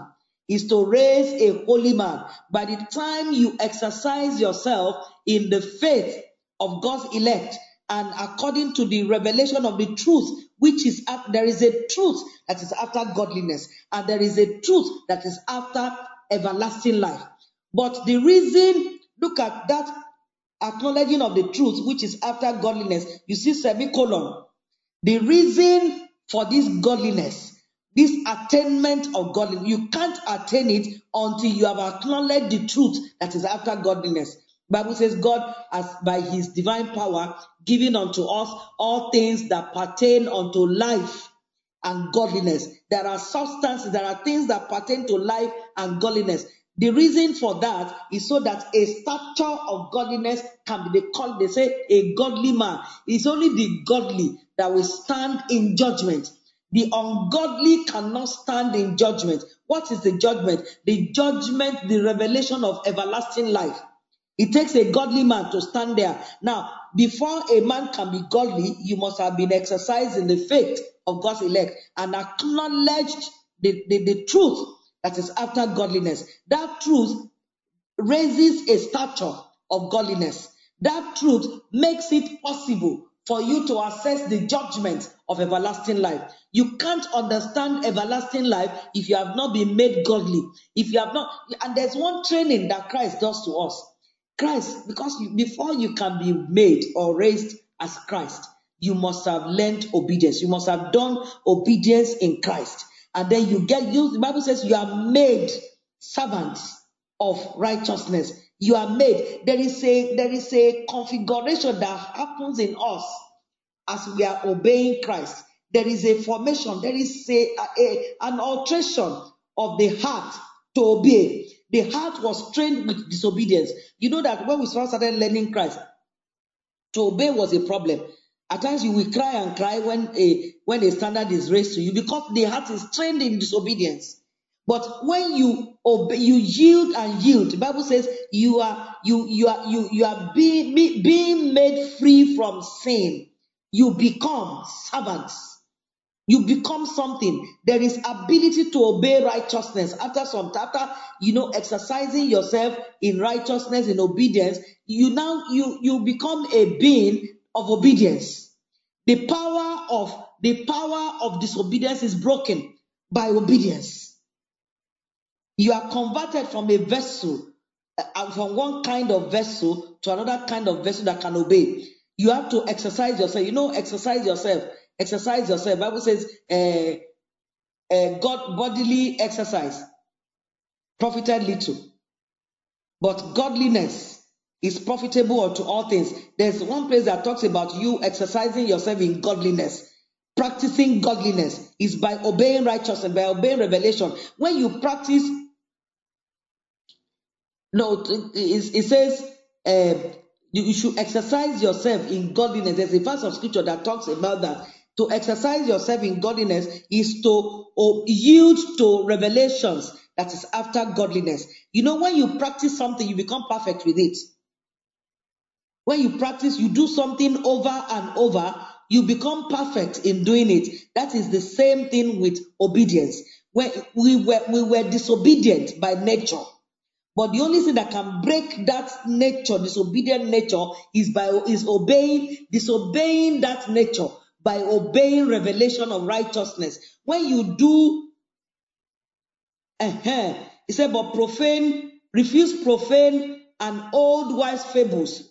is to raise a holy man. By the time you exercise yourself in the faith of God's elect, and according to the revelation of the truth, which is there is a truth that is after godliness, and there is a truth that is after everlasting life. But the reason, look at that acknowledging of the truth, which is after godliness, you see semicolon. The reason for this godliness, this attainment of godliness, you can't attain it until you have acknowledged the truth that is after godliness. Bible says God has by his divine power given unto us all things that pertain unto life and godliness. There are substances, there are things that pertain to life and godliness. The reason for that is so that a stature of godliness can be called, they say, a godly man. It's only the godly that will stand in judgment. The ungodly cannot stand in judgment. What is the judgment? The judgment, the revelation of everlasting life. It takes a godly man to stand there. Now, before a man can be godly, you must have been exercised in the faith of God's elect and acknowledged the, the, the truth that is after godliness. That truth raises a stature of godliness. That truth makes it possible for you to assess the judgment of everlasting life. You can't understand everlasting life if you have not been made godly. If you have not, and there's one training that Christ does to us. Christ, because before you can be made or raised as Christ, you must have learned obedience. You must have done obedience in Christ. And then you get used. the Bible says you are made servants. of righteousness. You are made. There is a there is a configuration that happens in us as we are obeying Christ. There is a formation, there is a, a- an alteration of the heart to obey. The heart was trained with disobedience. You know that when we first started learning Christ, to obey was a problem. At times you will cry and cry when a when a standard is raised to you because the heart is trained in disobedience. But when you obey, you yield and yield. The Bible says you are you you are you you are being be- being made free from sin. You become servants. You become something. There is ability to obey righteousness. After some after you know exercising yourself in righteousness in obedience, you now you you become a being of obedience. The power of the power of disobedience is broken by obedience. You are converted from a vessel, uh, uh, from one kind of vessel to another kind of vessel that can obey. You have to exercise yourself. You know, exercise yourself. Exercise yourself. Bible says, uh, uh, God bodily exercise profited little, but godliness is profitable unto all things. There's one place that talks about you exercising yourself in godliness. Practicing godliness is by obeying righteousness, by obeying revelation. When you practice No, it, it- says uh, you should exercise yourself in godliness. There's a verse of scripture that talks about that. To exercise yourself in godliness is to oh, yield to revelations that is after godliness. You know, when you practice something, you become perfect with it. When you practice, you do something over and over, you become perfect in doing it. That is the same thing with obedience. When we were, we were disobedient by nature. But the only thing that can break that nature, disobedient nature, is by is obeying, disobeying that nature by obeying revelation of righteousness. When you do, uh he said, but profane, refuse profane and old wise fables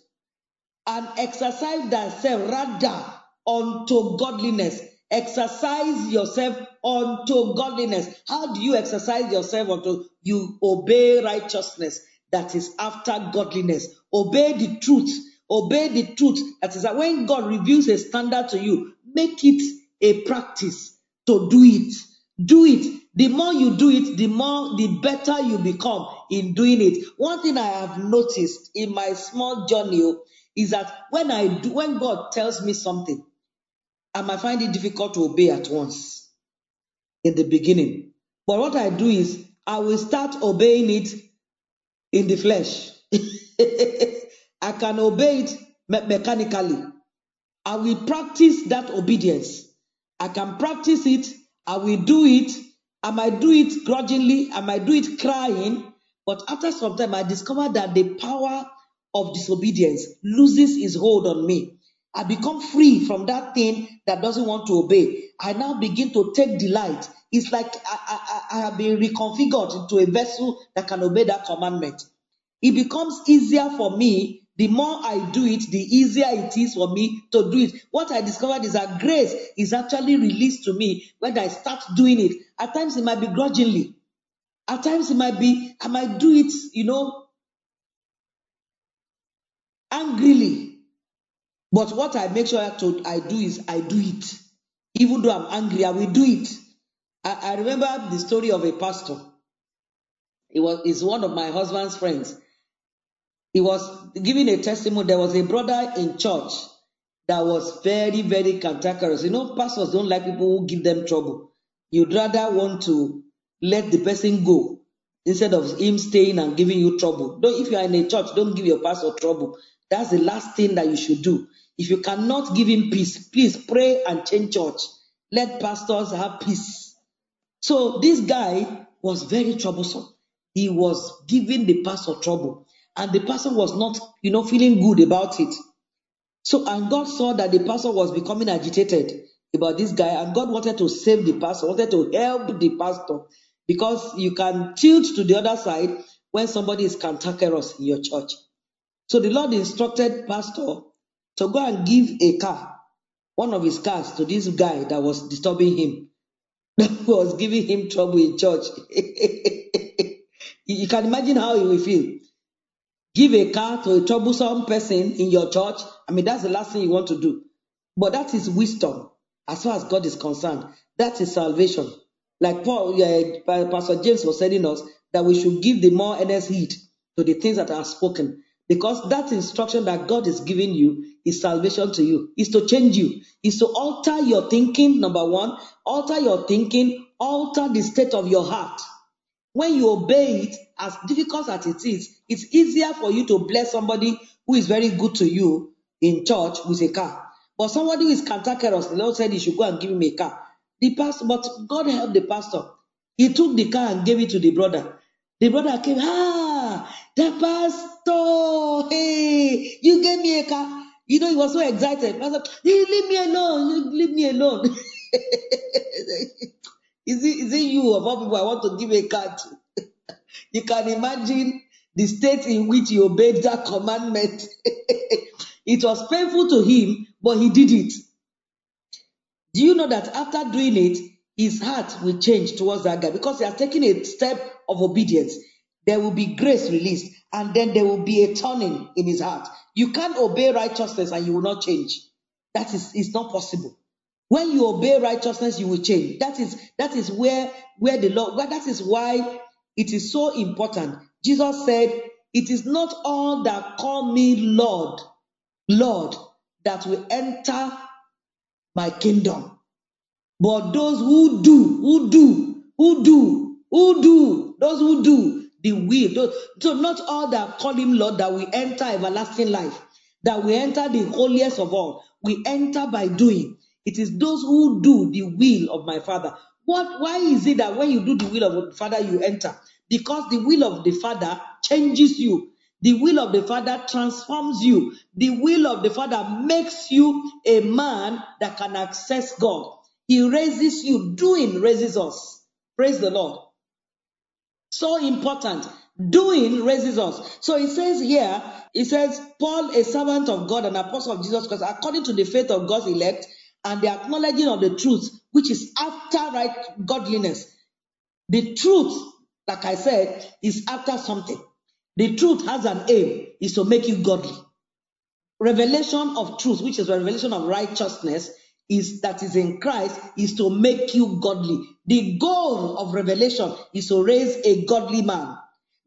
and exercise thyself rather unto godliness. Exercise yourself unto godliness. How do you exercise yourself unto? You obey righteousness that is after godliness. Obey the truth. Obey the truth. That is that when God reveals a standard to you, make it a practice to do it. Do it. The more you do it, the more, the better you become in doing it. One thing I have noticed in my small journey oh, is that when I do, when God tells me something, I might find it difficult to obey at once in the beginning. But what I do is I will start obeying it in the flesh. I can obey it me- mechanically. I will practice that obedience. I can practice it. I will do it. I might do it grudgingly. I might do it crying. But after some time, I discovered that the power of disobedience loses its hold on me. I become free from that thing that doesn't want to obey. I now begin to take delight. It's like I, I I have been reconfigured into a vessel that can obey that commandment. It becomes easier for me. The more I do it, the easier it is for me to do it. What I discovered is that grace is actually released to me when I start doing it. At times it might be grudgingly. At times it might be, I might do it, you know, angrily. But what I make sure to, I do is I do it. Even though I'm angry, I will do it. I, I remember the story of a pastor. It was is one of my husband's friends. He was giving a testimony. There was a brother in church that was very, very cantankerous. You know, pastors don't like people who give them trouble. You'd rather want to let the person go instead of him staying and giving you trouble. Don't, if you are in a church, don't give your pastor trouble. That's the last thing that you should do. If you cannot give him peace, please pray and change church. Let pastors have peace. So this guy was very troublesome. He was giving the pastor trouble, and the pastor was not, you know, feeling good about it. So, and God saw that the pastor was becoming agitated about this guy, and God wanted to save the pastor, wanted to help the pastor, because you can tilt to the other side when somebody is cantankerous in your church. So the Lord instructed pastor to go and give a car, one of his cars, to this guy that was disturbing him that was giving him trouble in church. You can imagine how he will feel. Give a car to a troublesome person in your church. I mean, that's the last thing you want to do. But that is wisdom as far as God is concerned. That is salvation. Like Paul, Pastor James was telling us that we should give the more earnest heed to the things that are spoken. Because that instruction that God is giving you is salvation to you, is to change you, is to alter your thinking, number one, alter your thinking, alter the state of your heart. When you obey it, as difficult as it is, it's easier for you to bless somebody who is very good to you in church with a car. But somebody who is cantankerous, the Lord said he should go and give him a car. The pastor, but God helped the pastor. He took the car and gave it to the brother. The brother came, ah, the pastor, hey, you gave me a car. You know, he was so excited. Pastor, hey, leave me alone, leave me alone. is, it, is it you of all people I want to give a car to? you can imagine the state in which he obeyed that commandment. it was painful to him, but he did it. Do you know that after doing it, his heart will change towards that guy because he has taken a step of obedience? There will be grace released, and then there will be a turning in his heart. You can't obey righteousness and you will not change. That is it's not possible. When you obey righteousness, you will change. That is that is where where the. Well, that is why it is so important. Jesus said, "It is not all that call me Lord, Lord, that will enter my kingdom, but those who do, who do, who do, who do, those who do the will. Those, so not all that call him Lord that will enter everlasting life, that we enter the holiest of all. We enter by doing. It is those who do the will of my Father. What? Why is it that when you do the will of the Father, you enter? Because the will of the Father changes you. The will of the Father transforms you. The will of the Father makes you a man that can access God. He raises you. Doing raises us. Praise the Lord. So important. Doing raises us. So it says here, it says, Paul, a servant of God and apostle of Jesus Christ, according to the faith of God's elect and the acknowledging of the truth, which is after right godliness. The truth, like I said, is after something. The truth has an aim, is to make you godly. Revelation of truth, which is revelation of righteousness, is that is in Christ, is to make you godly. The goal of revelation is to raise a godly man.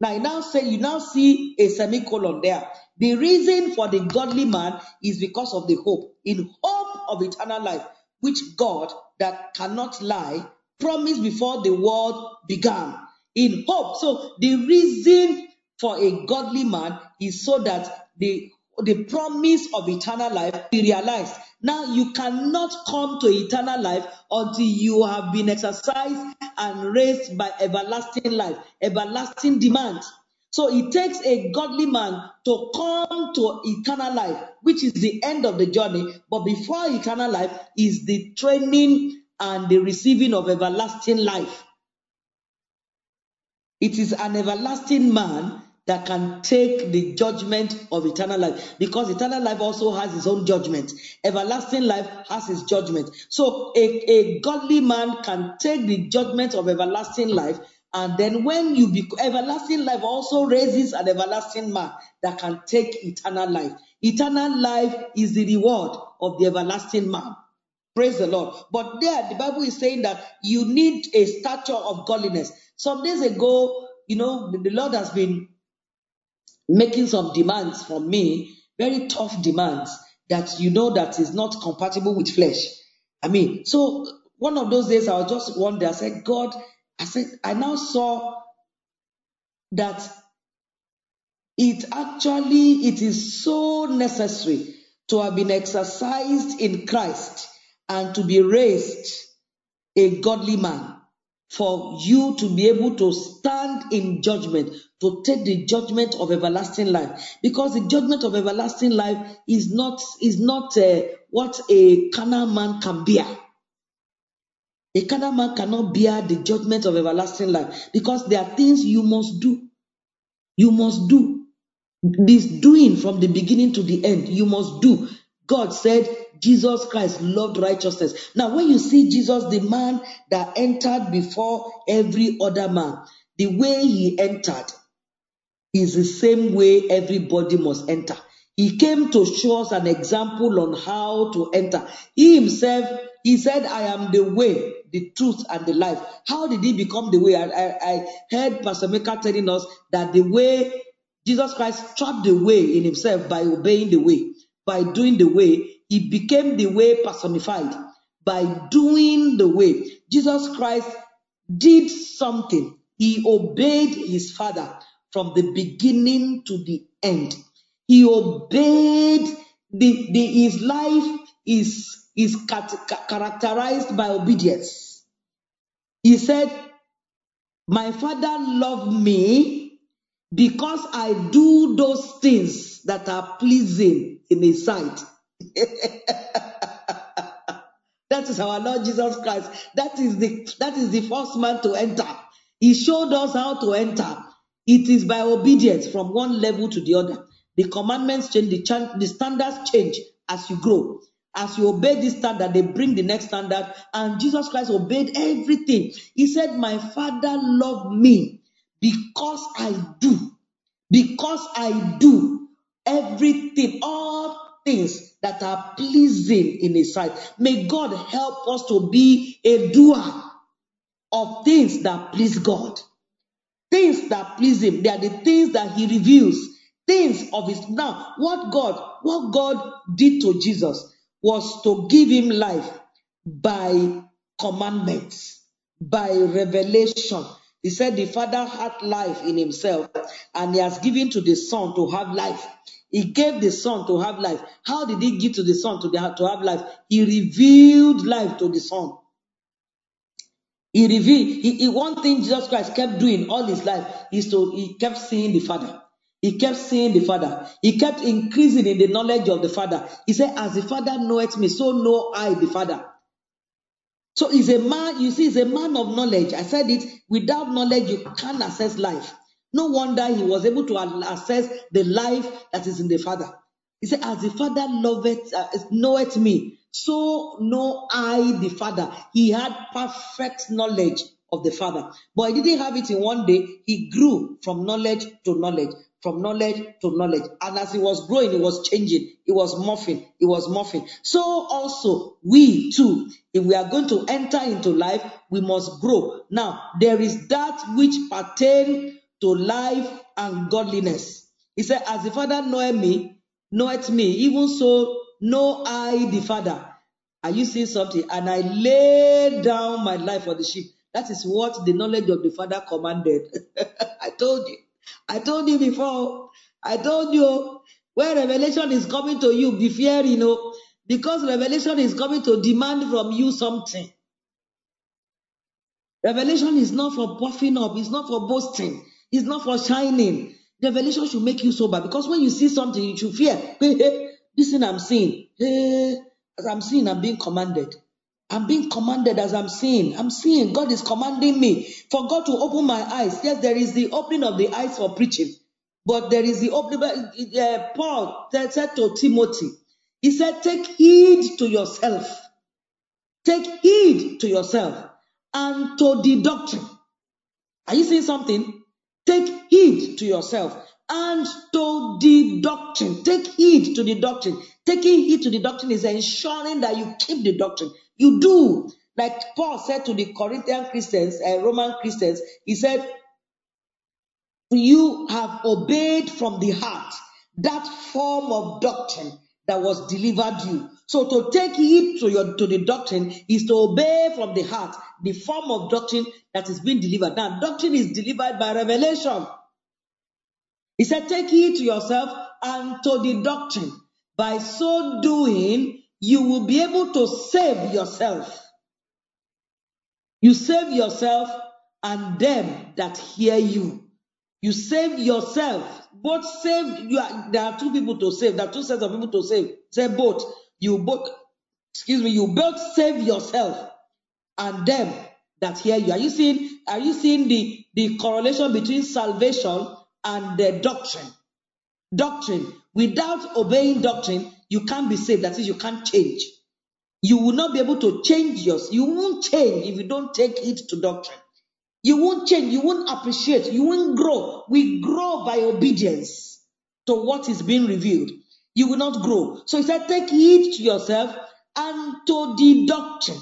Now, I now say you now see a semicolon there. The reason for the godly man is because of the hope. In hope of eternal life, which God, that cannot lie, promised before the world began. In hope. So the reason for a godly man is so that the the promise of eternal life be realized. Now you cannot come to eternal life until you have been exercised and raised by everlasting life, everlasting demand. So it takes a godly man to come to eternal life, which is the end of the journey. But before eternal life is the training and the receiving of everlasting life. It is an everlasting man that can take the judgment of eternal life because eternal life also has its own judgment. Everlasting life has its judgment. So a, a godly man can take the judgment of everlasting life and then when you be everlasting life also raises an everlasting man that can take eternal life. Eternal life is the reward of the everlasting man. Praise the Lord. But there, the Bible is saying that you need a stature of godliness. Some days ago, you know, the Lord has been making some demands from me, very tough demands that you know that is not compatible with flesh. I mean, so one of those days I was just one day, I said, God, I said, I now saw that it actually it is so necessary to have been exercised in Christ and to be raised a godly man for you to be able to stand in judgment, to take the judgment of everlasting life. Because the judgment of everlasting life is not, is not uh, what a carnal man can bear. A carnal man cannot bear the judgment of everlasting life because there are things you must do. You must do. This doing from the beginning to the end, you must do. God said, Jesus Christ loved righteousness. Now, when you see Jesus, the man that entered before every other man, the way he entered is the same way everybody must enter. He came to show us an example on how to enter. He himself, he said, I am the way, the truth, and the life. How did he become the way? I, I, I heard Pastor Meka telling us that the way, Jesus Christ trapped the way in himself by obeying the way, by doing the way. He became the way personified by doing the way. Jesus Christ did something. He obeyed his Father from the beginning to the end. He obeyed the, the his life is is characterized by obedience. He said, "My Father loved me because I do those things that are pleasing in His sight." that is our Lord Jesus Christ. That is the that is the first man to enter. He showed us how to enter. It is by obedience from one level to the other. The commandments change, the, the standards change as you grow. As you obey this standard, they bring the next standard. And Jesus Christ obeyed everything. He said, My Father loved me because I do. Because I do everything, all things that are pleasing in His sight. May God help us to be a doer of things that please God. Things that please Him. They are the things that He reveals things of his now what god what god did to jesus was to give him life by commandments by revelation. He said the father had life in himself and he has given to the son to have life. He gave the son to have life. How did he give to the son to, the, to have life? He revealed life to the son. He revealed he, he, one thing jesus christ kept doing all his life is to he kept seeing the father he kept seeing the Father. He kept increasing in the knowledge of the Father. He said, As the Father knoweth me, so know I the Father. So he's a man, you see, he's a man of knowledge. I said it, without knowledge, you can't access life. No wonder he was able to access the life that is in the Father. He said, As the Father loveth, uh, knoweth me, so know I the Father. He had perfect knowledge of the Father. But he didn't have it in one day. He grew from knowledge to knowledge from knowledge to knowledge. And as he was growing, he was changing, he was morphing, he was morphing. So also we too, if we are going to enter into life, we must grow. Now, there is that which pertain to life and godliness. He said, As the Father knoweth me, knoweth me, even so know I the Father. Are you seeing something? And I lay down my life for the sheep. That is what the knowledge of the Father commanded. I told you. I told you before. I told you when revelation is coming to you, be fear, you know, because revelation is coming to demand from you something. Revelation is not for puffing up, it's not for boasting, it's not for shining. Revelation should make you sober because when you see something, you should fear. Hey, hey, this thing I'm seeing, hey, as I'm seeing, I'm being commanded. I'm being commanded as I'm seeing. I'm seeing God is commanding me for God to open my eyes. Yes, there is the opening of the eyes for preaching, but there is the opening. Uh, Paul said to Timothy, he said, Take heed to yourself. Take heed to yourself and to the doctrine. Are you seeing something? Take heed to yourself and to the doctrine. Take heed to the doctrine. Taking heed to the doctrine is ensuring that you keep the doctrine. You do. Like Paul said to the Corinthian Christians, uh, Roman Christians, he said, You have obeyed from the heart that form of doctrine that was delivered you. So to take heed to your to the doctrine is to obey from the heart the form of doctrine that is being delivered. Now, doctrine is delivered by revelation. He said, Take heed to yourself and to the doctrine. By so doing, you will be able to save yourself. You save yourself and them that hear you. You save yourself. Both save. You are, there are two people to save. There are two sets of people to save. Say both. You both. Excuse me. You both save yourself and them that hear you. Are you seeing? Are you seeing the the correlation between salvation and the doctrine? Doctrine. Without obeying doctrine, you can't be saved. That is, you can't change. You will not be able to change yours. You won't change if you don't take it to doctrine. You won't change. You won't appreciate. You won't grow. We grow by obedience to what is being revealed. You will not grow. So he said, take heed to yourself and to the doctrine.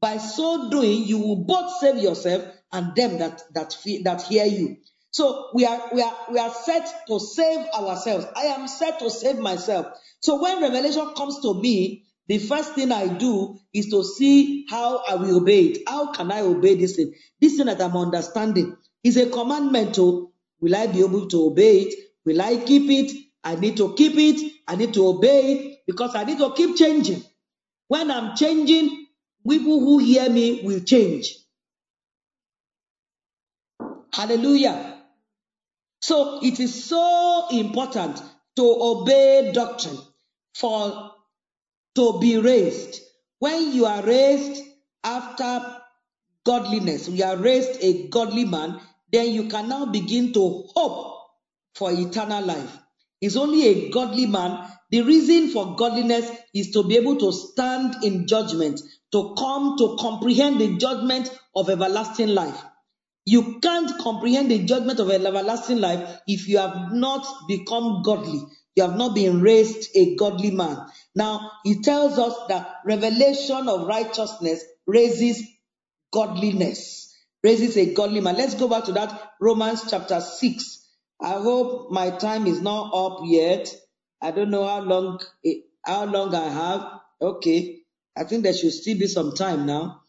By so doing, you will both save yourself and them that that that hear you. So we are we are we are set to save ourselves. I am set to save myself. So when revelation comes to me, the first thing I do is to see how I will obey it. How can I obey this thing? This thing that I'm understanding is a commandment. To will I be able to obey it? Will I keep it? I need to keep it. I need to obey it because I need to keep changing. When I'm changing, people who hear me will change. Hallelujah. So it is so important to obey doctrine for to be raised. When you are raised after godliness, you are raised a godly man, then you can now begin to hope for eternal life. It's only a godly man. The reason for godliness is to be able to stand in judgment, to come to comprehend the judgment of everlasting life. You can't comprehend the judgment of everlasting life if you have not become godly. You have not been raised a godly man. Now, he tells us that revelation of righteousness raises godliness, raises a godly man. Let's go back to that Romans chapter 6. I hope my time is not up yet. I don't know how long eh, how long I have. Okay. I think there should still be some time now.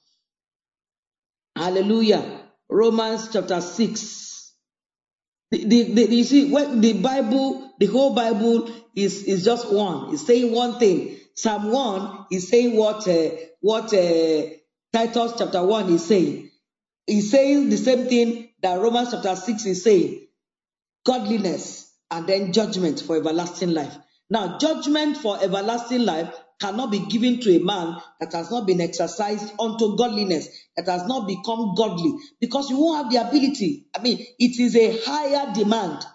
Hallelujah. Romans chapter 6. The, the, the, you see, when the Bible, the whole Bible is, is just one. It's saying one thing. Psalm 1 is saying what, uh, what uh, Titus chapter 1 is saying. He's saying the same thing that Romans chapter 6 is saying. Godliness and then judgment for everlasting life. Now, judgment for everlasting life cannot be given to a man that has not been exercised unto godliness, that has not become godly, because you won't have the ability. I mean, it is a higher demand.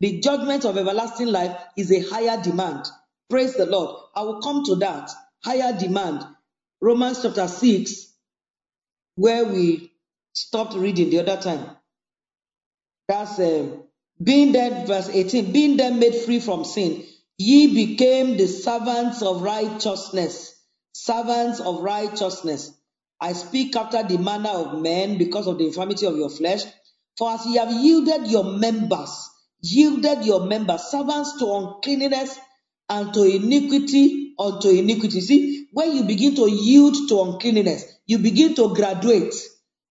The judgment of everlasting life is a higher demand. Praise the Lord. I will come to that. Higher demand. Romans chapter 6, where we stopped reading the other time. That's uh, being then, verse 18, being then made free from sin Ye became the servants of righteousness. Servants of righteousness. I speak after the manner of men because of the infirmity of your flesh. For as ye have yielded your members, yielded your members, servants to uncleanness and to iniquity unto iniquity. See, when you begin to yield to uncleanness, you begin to graduate.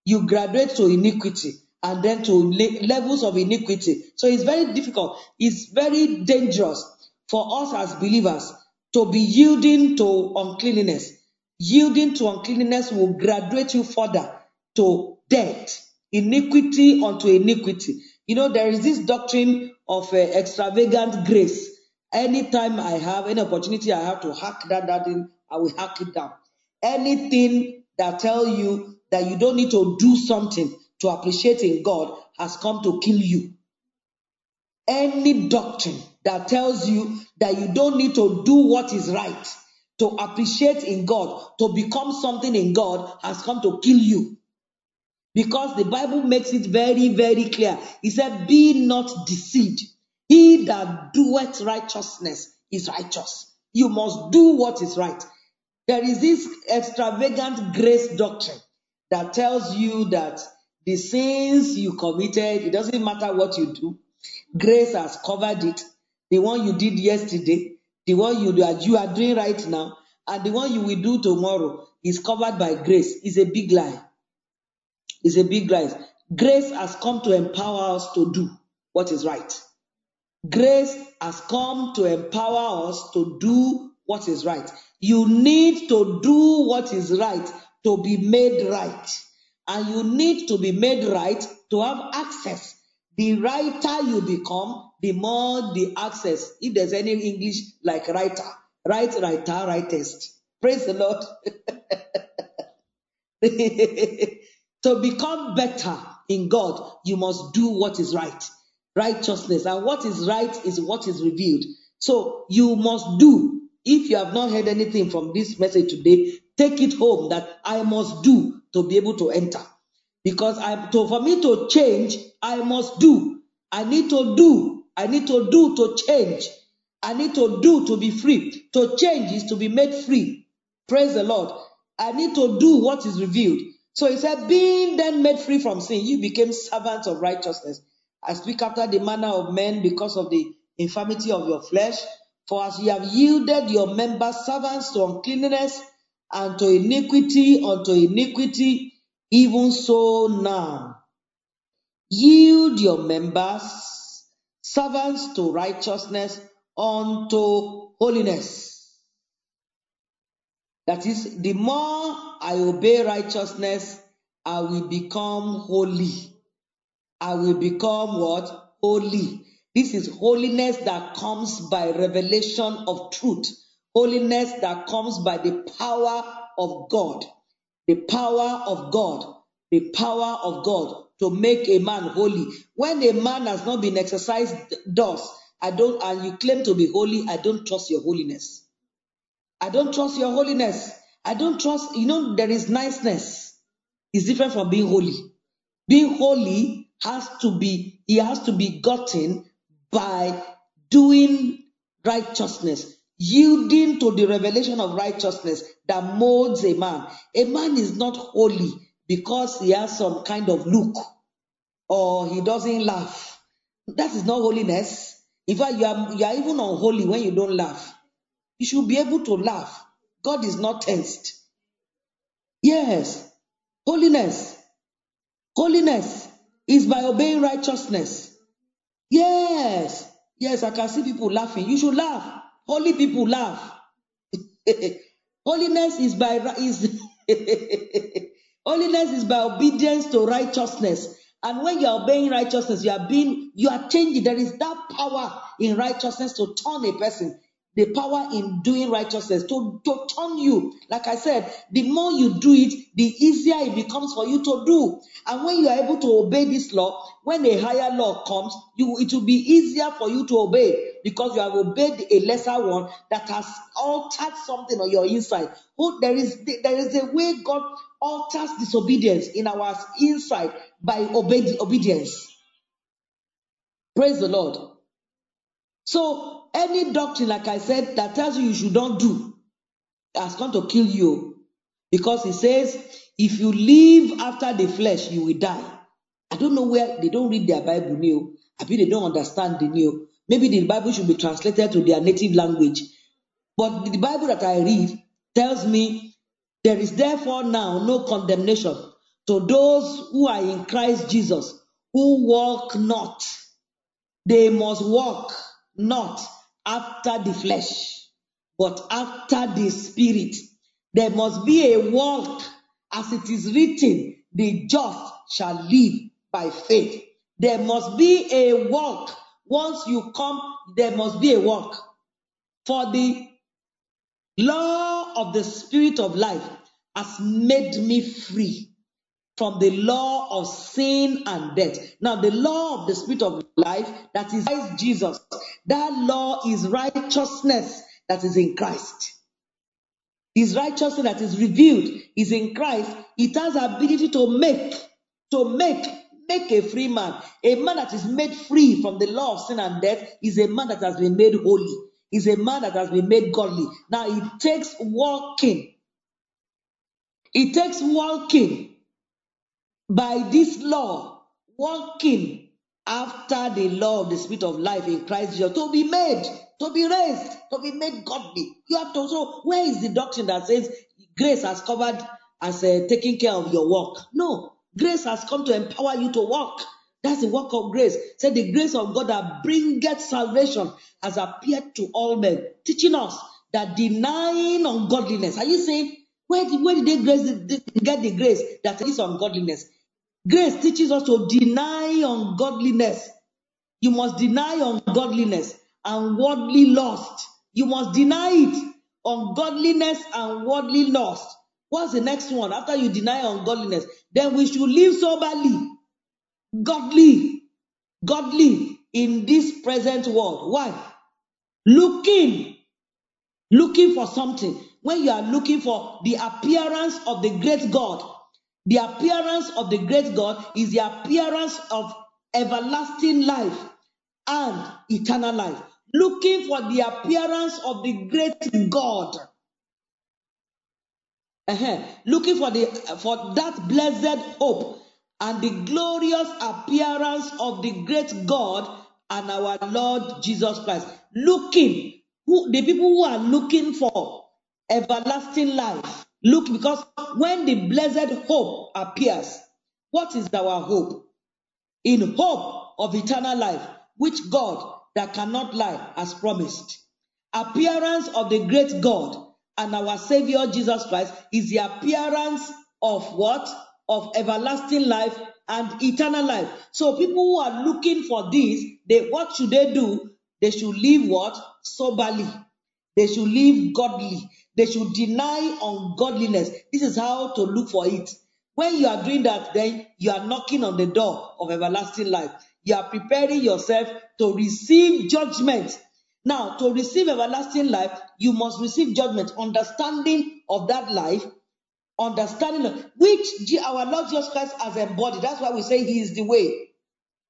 You graduate to iniquity and then to levels of iniquity. So it's very difficult. It's very dangerous for us as believers to be yielding to uncleanness. Yielding to uncleanness will graduate you further to death, iniquity unto iniquity. You know, there is this doctrine of uh, extravagant grace. Anytime I have any opportunity, I have to hack that, that in, I will hack it down. Anything that tell you that you don't need to do something to appreciate in God has come to kill you. Any doctrine that tells you that you don't need to do what is right to appreciate in God, to become something in God, has come to kill you. Because the Bible makes it very, very clear. He said, Be not deceived. He that doeth righteousness is righteous. You must do what is right. There is this extravagant grace doctrine that tells you that the sins you committed, it doesn't matter what you do, grace has covered it the one you did yesterday, the one you, you are doing right now, and the one you will do tomorrow is covered by grace It's a big lie. It's a big lie. Grace has come to empower us to do what is right. Grace has come to empower us to do what is right. You need to do what is right to be made right. And you need to be made right to have access. The writer you become, the more the access. If there's any English like writer, write, writer, writest. Praise the Lord. to become better in God, you must do what is right. Righteousness. And what is right is what is revealed. So you must do. If you have not heard anything from this message today, take it home that I must do to be able to enter. Because I to for me to change, I must do. I need to do. I need to do to change. I need to do to be free. To change is to be made free. Praise the Lord. I need to do what is revealed. So he said, being then made free from sin, you became servants of righteousness. I speak after the manner of men because of the infirmity of your flesh. For as ye have yielded your members servants to uncleanness and to iniquity unto iniquity, even so now yield your members servants to righteousness unto holiness. That is, the more I obey righteousness, I will become holy. I will become what? Holy. This is holiness that comes by revelation of truth. Holiness that comes by the power of God. The power of God. The power of God to make a man holy. When a man has not been exercised thus, I don't, and you claim to be holy, I don't trust your holiness. I don't trust your holiness. I don't trust, you know, there is niceness. It's different from being holy. Being holy has to be, he has to be gotten by doing righteousness, yielding to the revelation of righteousness that molds a man. A man is not holy because he has some kind of look or he doesn't laugh. That is not holiness. In fact, you are, you are even unholy when you don't laugh. You should be able to laugh. God is not tensed. Yes, holiness. Holiness is by obeying righteousness. Yes, yes, I can see people laughing. You should laugh. Holy people laugh. Holiness is by is holiness is by obedience to righteousness. And when you are obeying righteousness, you are being you are changing. There is that power in righteousness to turn a person. The power in doing righteousness to, to turn you. Like I said, the more you do it, the easier it becomes for you to do. And when you are able to obey this law, when a higher law comes, you it will be easier for you to obey because you have obeyed a lesser one that has altered something on your inside. There is there is a way God alters disobedience in our inside by obedience. Praise the Lord. So any doctrine, like I said, that tells you you should not do, has come to kill you. Because it says, if you live after the flesh, you will die. I don't know where they don't read their Bible new. I mean they don't understand the new. Maybe the Bible should be translated to their native language. But the Bible that I read tells me there is therefore now no condemnation to those who are in Christ Jesus, who walk not. They must walk not after the flesh, but after the spirit. There must be a walk as it is written, the just shall live by faith. There must be a walk. Once you come, there must be a walk. For the law of the spirit of life has made me free from the law of sin and death. Now, the law of the spirit of life that is Jesus, that law is righteousness that is in Christ. His righteousness that is revealed is in Christ. It has ability to make, to make, make a free man. A man that is made free from the law of sin and death is a man that has been made holy. Is a man that has been made godly. Now it takes walking. It takes walking by this law, walking after the law of the spirit of life in Christ Jesus to be made, to be raised, to be made godly. You have to. So, where is the doctrine that says grace has covered as uh, taking care of your work? No, grace has come to empower you to walk. That's the work of grace. Say the grace of God that bringeth salvation has appeared to all men, teaching us that denying ungodliness. Are you saying where did, where did they grace get the grace that is ungodliness? Grace teaches us to deny ungodliness. You must deny ungodliness and worldly lust. You must deny it. Ungodliness and worldly lust. What's the next one? After you deny ungodliness, then we should live soberly, godly, godly in this present world. Why? Looking, looking for something. When you are looking for the appearance of the great God, The appearance of the great God is the appearance of everlasting life and eternal life. Looking for the appearance of the great God. Uh-huh. Looking for the for that blessed hope and the glorious appearance of the great God and our Lord Jesus Christ. Looking who the people who are looking for everlasting life. Look because when the blessed hope appears, what is our hope? In hope of eternal life, which God that cannot lie has promised. Appearance of the great God and our Savior Jesus Christ is the appearance of what? Of everlasting life and eternal life. So people who are looking for this, they what should they do? They should live what? Soberly. They should live godly. They should deny ungodliness. This is how to look for it. When you are doing that, then you are knocking on the door of everlasting life. You are preparing yourself to receive judgment. Now, to receive everlasting life, you must receive judgment, understanding of that life, understanding which our Lord Jesus Christ has embodied. That's why we say He is the way.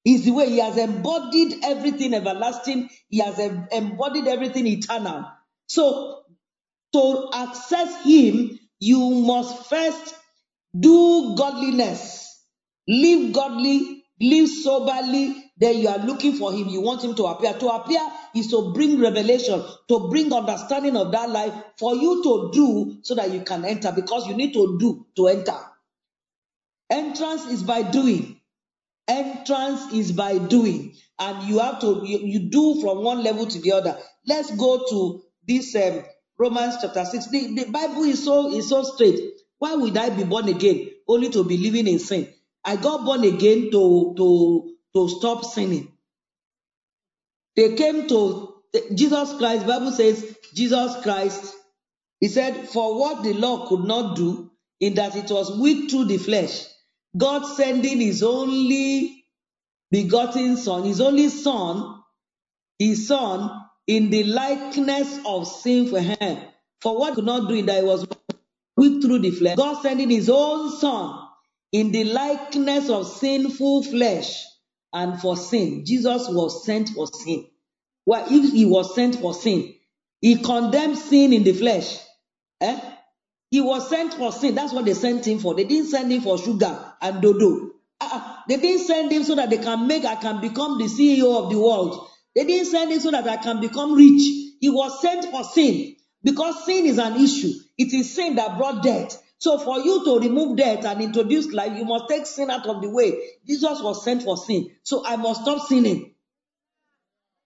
He is the way. He has embodied everything everlasting. He has embodied everything eternal. So, to access Him, you must first do godliness, live godly, live soberly. Then you are looking for Him. You want Him to appear. To appear is to bring revelation, to bring understanding of that life for you to do so that you can enter because you need to do to enter. Entrance is by doing. Entrance is by doing, and you have to you, you do from one level to the other. Let's go to this um, Romans chapter six. The, the Bible is so is so straight. Why would I be born again only to be living in sin? I got born again to to to stop sinning. They came to Jesus Christ. Bible says Jesus Christ. He said, "For what the law could not do, in that it was weak through the flesh, God sending His only begotten Son, His only Son, His Son, in the likeness of sin for Him. For what could not do in that it was weak through the flesh, God sending His own Son in the likeness of sinful flesh, and for sin, Jesus was sent for sin. Well, if He was sent for sin, He condemned sin in the flesh. Eh? He was sent for sin. That's what they sent him for. They didn't send him for sugar and dodo. Uh-uh. They didn't send him so that they can make, I can become the CEO of the world. They didn't send him so that I can become rich. He was sent for sin because sin is an issue. It is sin that brought death. So for you to remove death and introduce life, you must take sin out of the way. Jesus was sent for sin. So I must stop sinning.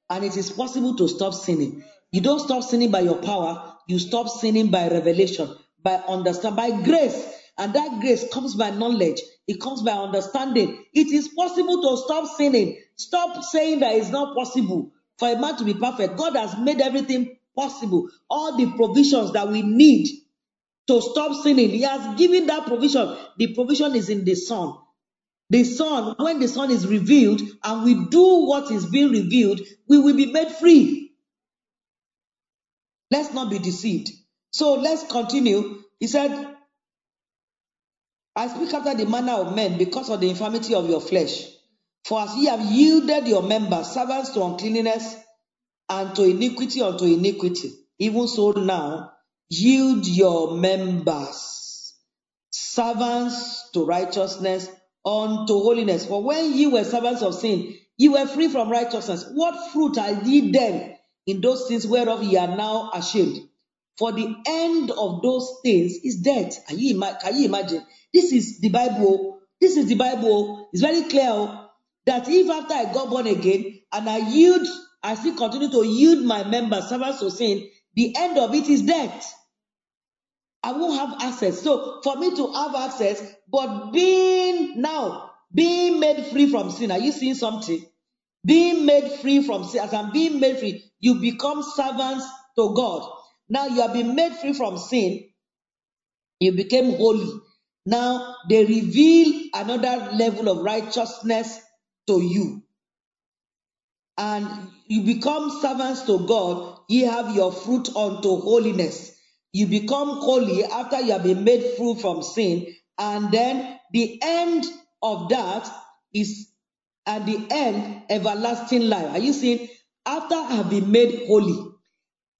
And it is possible to stop sinning. You don't stop sinning by your power, you stop sinning by revelation, by understand, by grace. And that grace comes by knowledge, it comes by understanding. It is possible to stop sinning. Stop saying that it's not possible for a man to be perfect. God has made everything possible, all the provisions that we need to stop sinning. He has given that provision. The provision is in the Son. The Son, when the Son is revealed and we do what is being revealed, we will be made free. Let's not be deceived. So let's continue. He said, I speak after the manner of men because of the infirmity of your flesh. For as ye have yielded your members servants to uncleanness and to iniquity unto iniquity, even so now yield your members servants to righteousness unto holiness. For when ye were servants of sin, ye were free from righteousness. What fruit are ye then in those things whereof ye are now ashamed? For the end of those things is death. Can you, ima- can you imagine? This is the Bible. This is the Bible. It's very clear oh, that if after I got born again and I yield, I still continue to yield my members, servants to sin, the end of it is death. I won't have access. So for me to have access, but being now, being made free from sin, are you seeing something? Being made free from sin, as I'm being made free, you become servants to God. Now you have been made free from sin, you became holy. Now they reveal another level of righteousness to you and you become servants to God, ye have your fruit unto holiness. You become holy after you have been made free from sin, and then the end of that is at the end everlasting life. Are you seeing? After I have been made holy,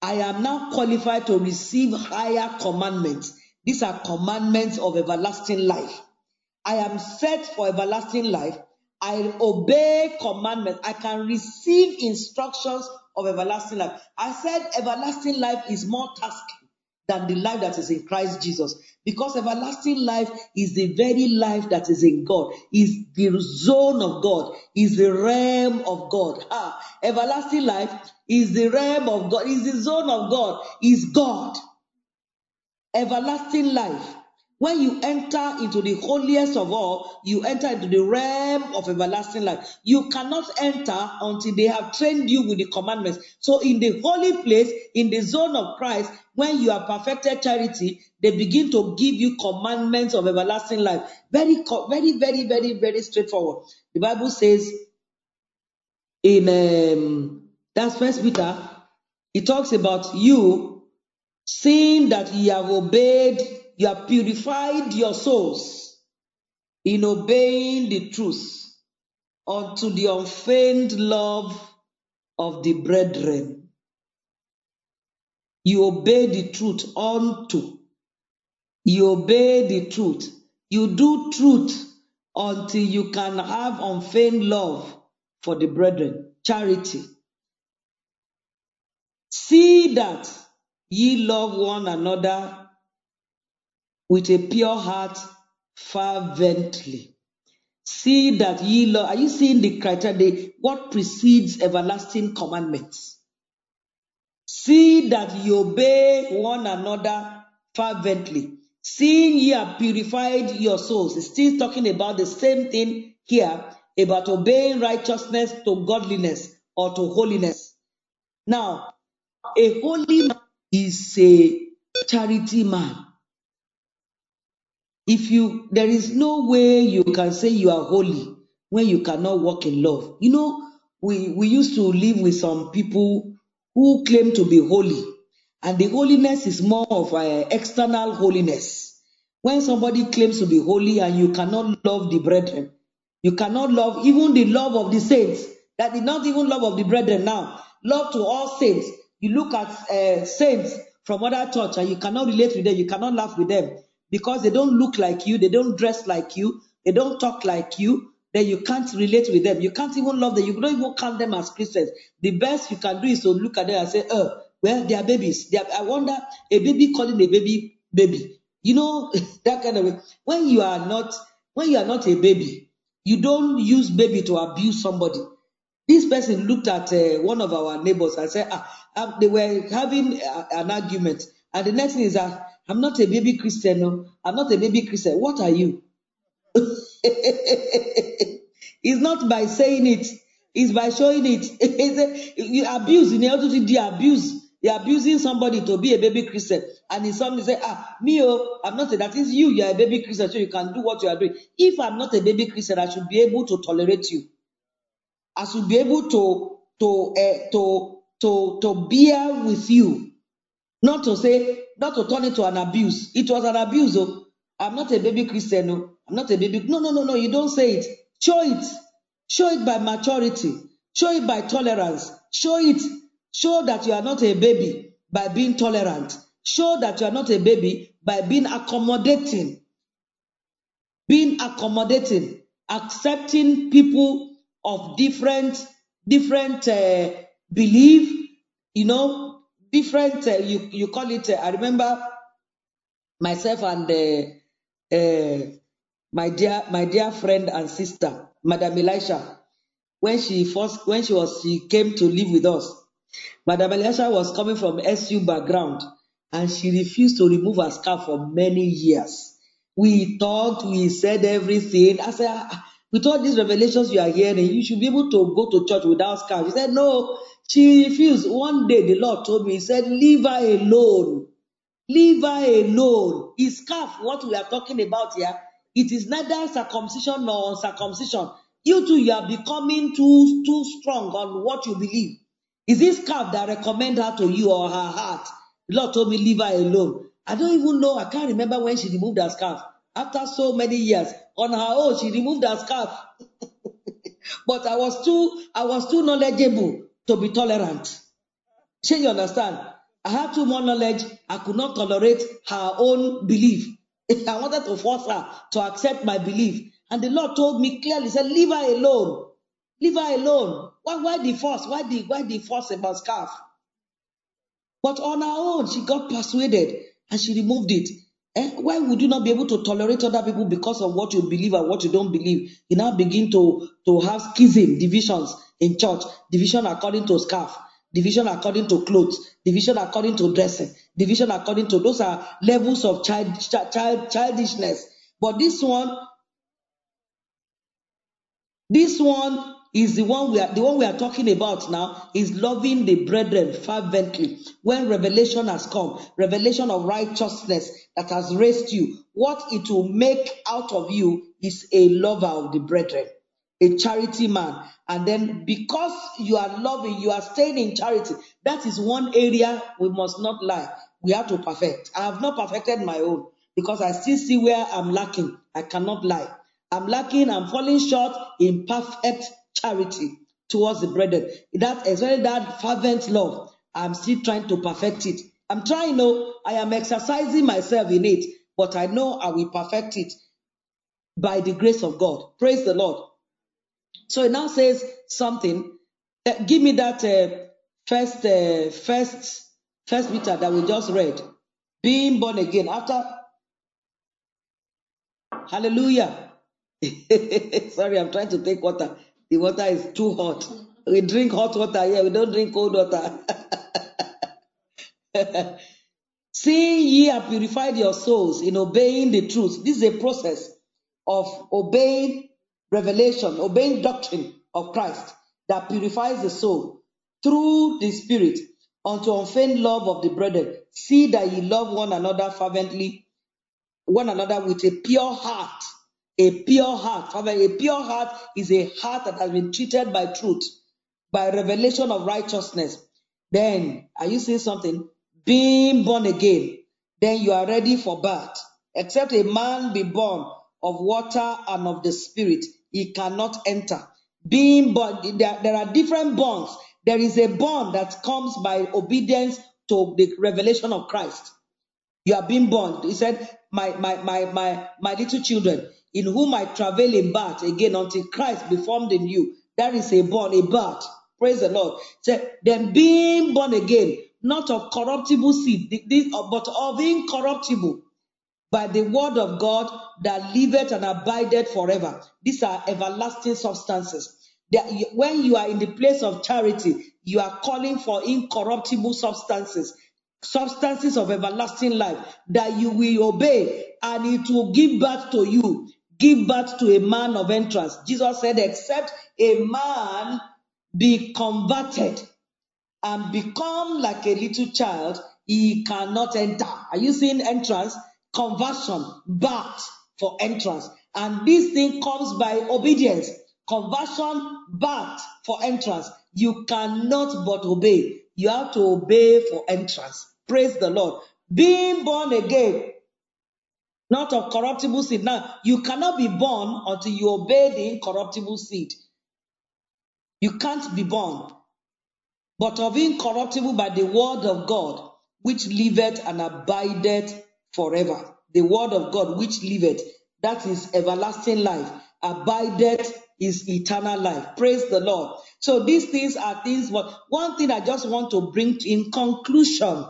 I am now qualified to receive higher commandments. These are commandments of everlasting life. I am set for everlasting life. I obey commandments. I can receive instructions of everlasting life. I said everlasting life is more tasking than the life that is in Christ Jesus. Because everlasting life is the very life that is in God, is the zone of God, is the realm of God. Ah, everlasting life is the realm of God, is the zone of God, is God. Everlasting life when you enter into the holiest of all, you enter into the realm of everlasting life. You cannot enter until they have trained you with the commandments. So, in the holy place, in the zone of Christ, when you are perfected charity, they begin to give you commandments of everlasting life. Very, very, very, very, very straightforward. The Bible says in um, that's First Peter, it talks about you seeing that you have obeyed you have purified your souls in obeying the truth unto the unfeigned love of the brethren. You obey the truth unto. You obey the truth. You do truth until you can have unfeigned love for the brethren. Charity. See that ye love one another with a pure heart fervently. See that ye love. Are you seeing the criteria? what precedes everlasting commandments? See that ye obey one another fervently. Seeing ye have purified your souls. It's still talking about the same thing here about obeying righteousness to godliness or to holiness. Now, a holy man is a charity man. If you, there is no way you can say you are holy when you cannot walk in love. You know, we, we used to live with some people who claim to be holy, and the holiness is more of an external holiness. When somebody claims to be holy and you cannot love the brethren, you cannot love even the love of the saints, that is not even love of the brethren now, love to all saints. You look at uh, saints from other church and you cannot relate with them, you cannot laugh with them because they don't look like you, they don't dress like you, they don't talk like you, then you can't relate with them. You can't even love them. You don't even count them as Christians. The best you can do is to look at them and say, oh, well, they are babies. They are, I wonder, a baby calling a baby baby. You know, that kind of way. When you are not, when you are not a baby, you don't use baby to abuse somebody. This person looked at uh, one of our neighbors and said, ah, ah they were having uh, an argument. And the next thing is that I'm not a baby Christian. No, I'm not a baby Christian. What are you? it's not by saying it, it's by showing it. you abuse, in order to do abuse, you're abusing somebody to be a baby Christian. And if somebody say, ah, me, oh, I'm not a, that is you, you're a baby Christian, so you can do what you are doing. If I'm not a baby Christian, I should be able to tolerate you. I should be able to, to, uh, to, to, to bear with you. Not to say, not to turn it to an abuse. It was an abuse. Oh. I'm not a baby Christian. Oh. I'm not a baby. No, no, no, no. You don't say it. Show it. Show it by maturity. Show it by tolerance. Show it. Show that you are not a baby by being tolerant. Show that you are not a baby by being accommodating. Being accommodating. Accepting people of different, different uh, belief, you know, different uh, you you call it uh, i remember myself and uh, uh, my dear my dear friend and sister madam elisha. When she first when she was she came to live with us madam elisha was coming from SU background and she refused to remove her scarf for many years. We talked we said everything. I said ah, with all these revelations you are hearing you should be able to go to church without scarf. She said no she refused. One day the Lord told me, He said, Leave her alone. Leave her alone. Is scarf what we are talking about here? It is neither circumcision nor uncircumcision. You too, you are becoming too, too strong on what you believe. Is this scarf that recommend her to you or her heart? The Lord told me, leave her alone. I don't even know. I can't remember when she removed her scarf. after so many years. On her own, she removed her scarf. but I was too, I was too knowledgeable to be tolerant. Shall you understand? I had too much knowledge. I could not tolerate her own belief. I wanted to force her to accept my belief. And the Lord told me clearly, said, leave her alone. Leave her alone. Why, why the force? Why the, why the force about scarf? But on her own, she got persuaded and she removed it. Eh? Why would you not be able to tolerate other people because of what you believe and what you don't believe? You now begin to, to have schism, divisions in church, division according to scarf, division according to clothes, division according to dressing, division according to those are levels of child, child childishness. But this one, this one is the one we are the one we are talking about now is loving the brethren fervently when revelation has come revelation of righteousness that has raised you what it will make out of you is a lover of the brethren a charity man and then because you are loving you are staying in charity that is one area we must not lie we have to perfect i have not perfected my own because i still see where i'm lacking i cannot lie i'm lacking i'm falling short in perfect charity towards the brethren. That especially that fervent love. I'm still trying to perfect it. I'm trying, no, I am exercising myself in it, but I know I will perfect it by the grace of God. Praise the Lord. So it now says something. Uh, give me that uh, first, uh, first, first Peter that we just read. Being born again after. Hallelujah. Sorry, I'm trying to take water. The water is too hot. We drink hot water here, we don't drink cold water. Seeing ye have purified your souls in obeying the truth. This is a process of obeying revelation, obeying doctrine of Christ that purifies the soul through the Spirit unto unfeigned love of the brethren. See that ye love one another fervently, one another with a pure heart a pure heart. Father, a pure heart is a heart that has been treated by truth, by revelation of righteousness. Then, are you saying something? Being born again, then you are ready for birth. Except a man be born of water and of the spirit, he cannot enter. Being born, there, there are different bonds. There is a bond that comes by obedience to the revelation of Christ. You are being born. He said, My my my my my little children, in whom I travel in birth again until Christ be formed in you. That is a born, a birth. Praise the Lord. So, then being born again, not of corruptible seed, but of incorruptible, by the word of God that liveth and abideth forever. These are everlasting substances. When you are in the place of charity, you are calling for incorruptible substances, substances of everlasting life that you will obey and it will give birth to you give birth to a man of entrance. Jesus said, except a man be converted and become like a little child, he cannot enter. Are you seeing entrance? Conversion, birth for entrance. And this thing comes by obedience. Conversion, birth for entrance. You cannot but obey. You have to obey for entrance. Praise the Lord. Being born again not of corruptible seed. Now, you cannot be born until you obey the incorruptible seed. You can't be born, but of incorruptible by the word of God, which liveth and abideth forever. The word of God, which liveth, that is everlasting life. Abideth is eternal life. Praise the Lord. So these things are things, but one thing I just want to bring in conclusion.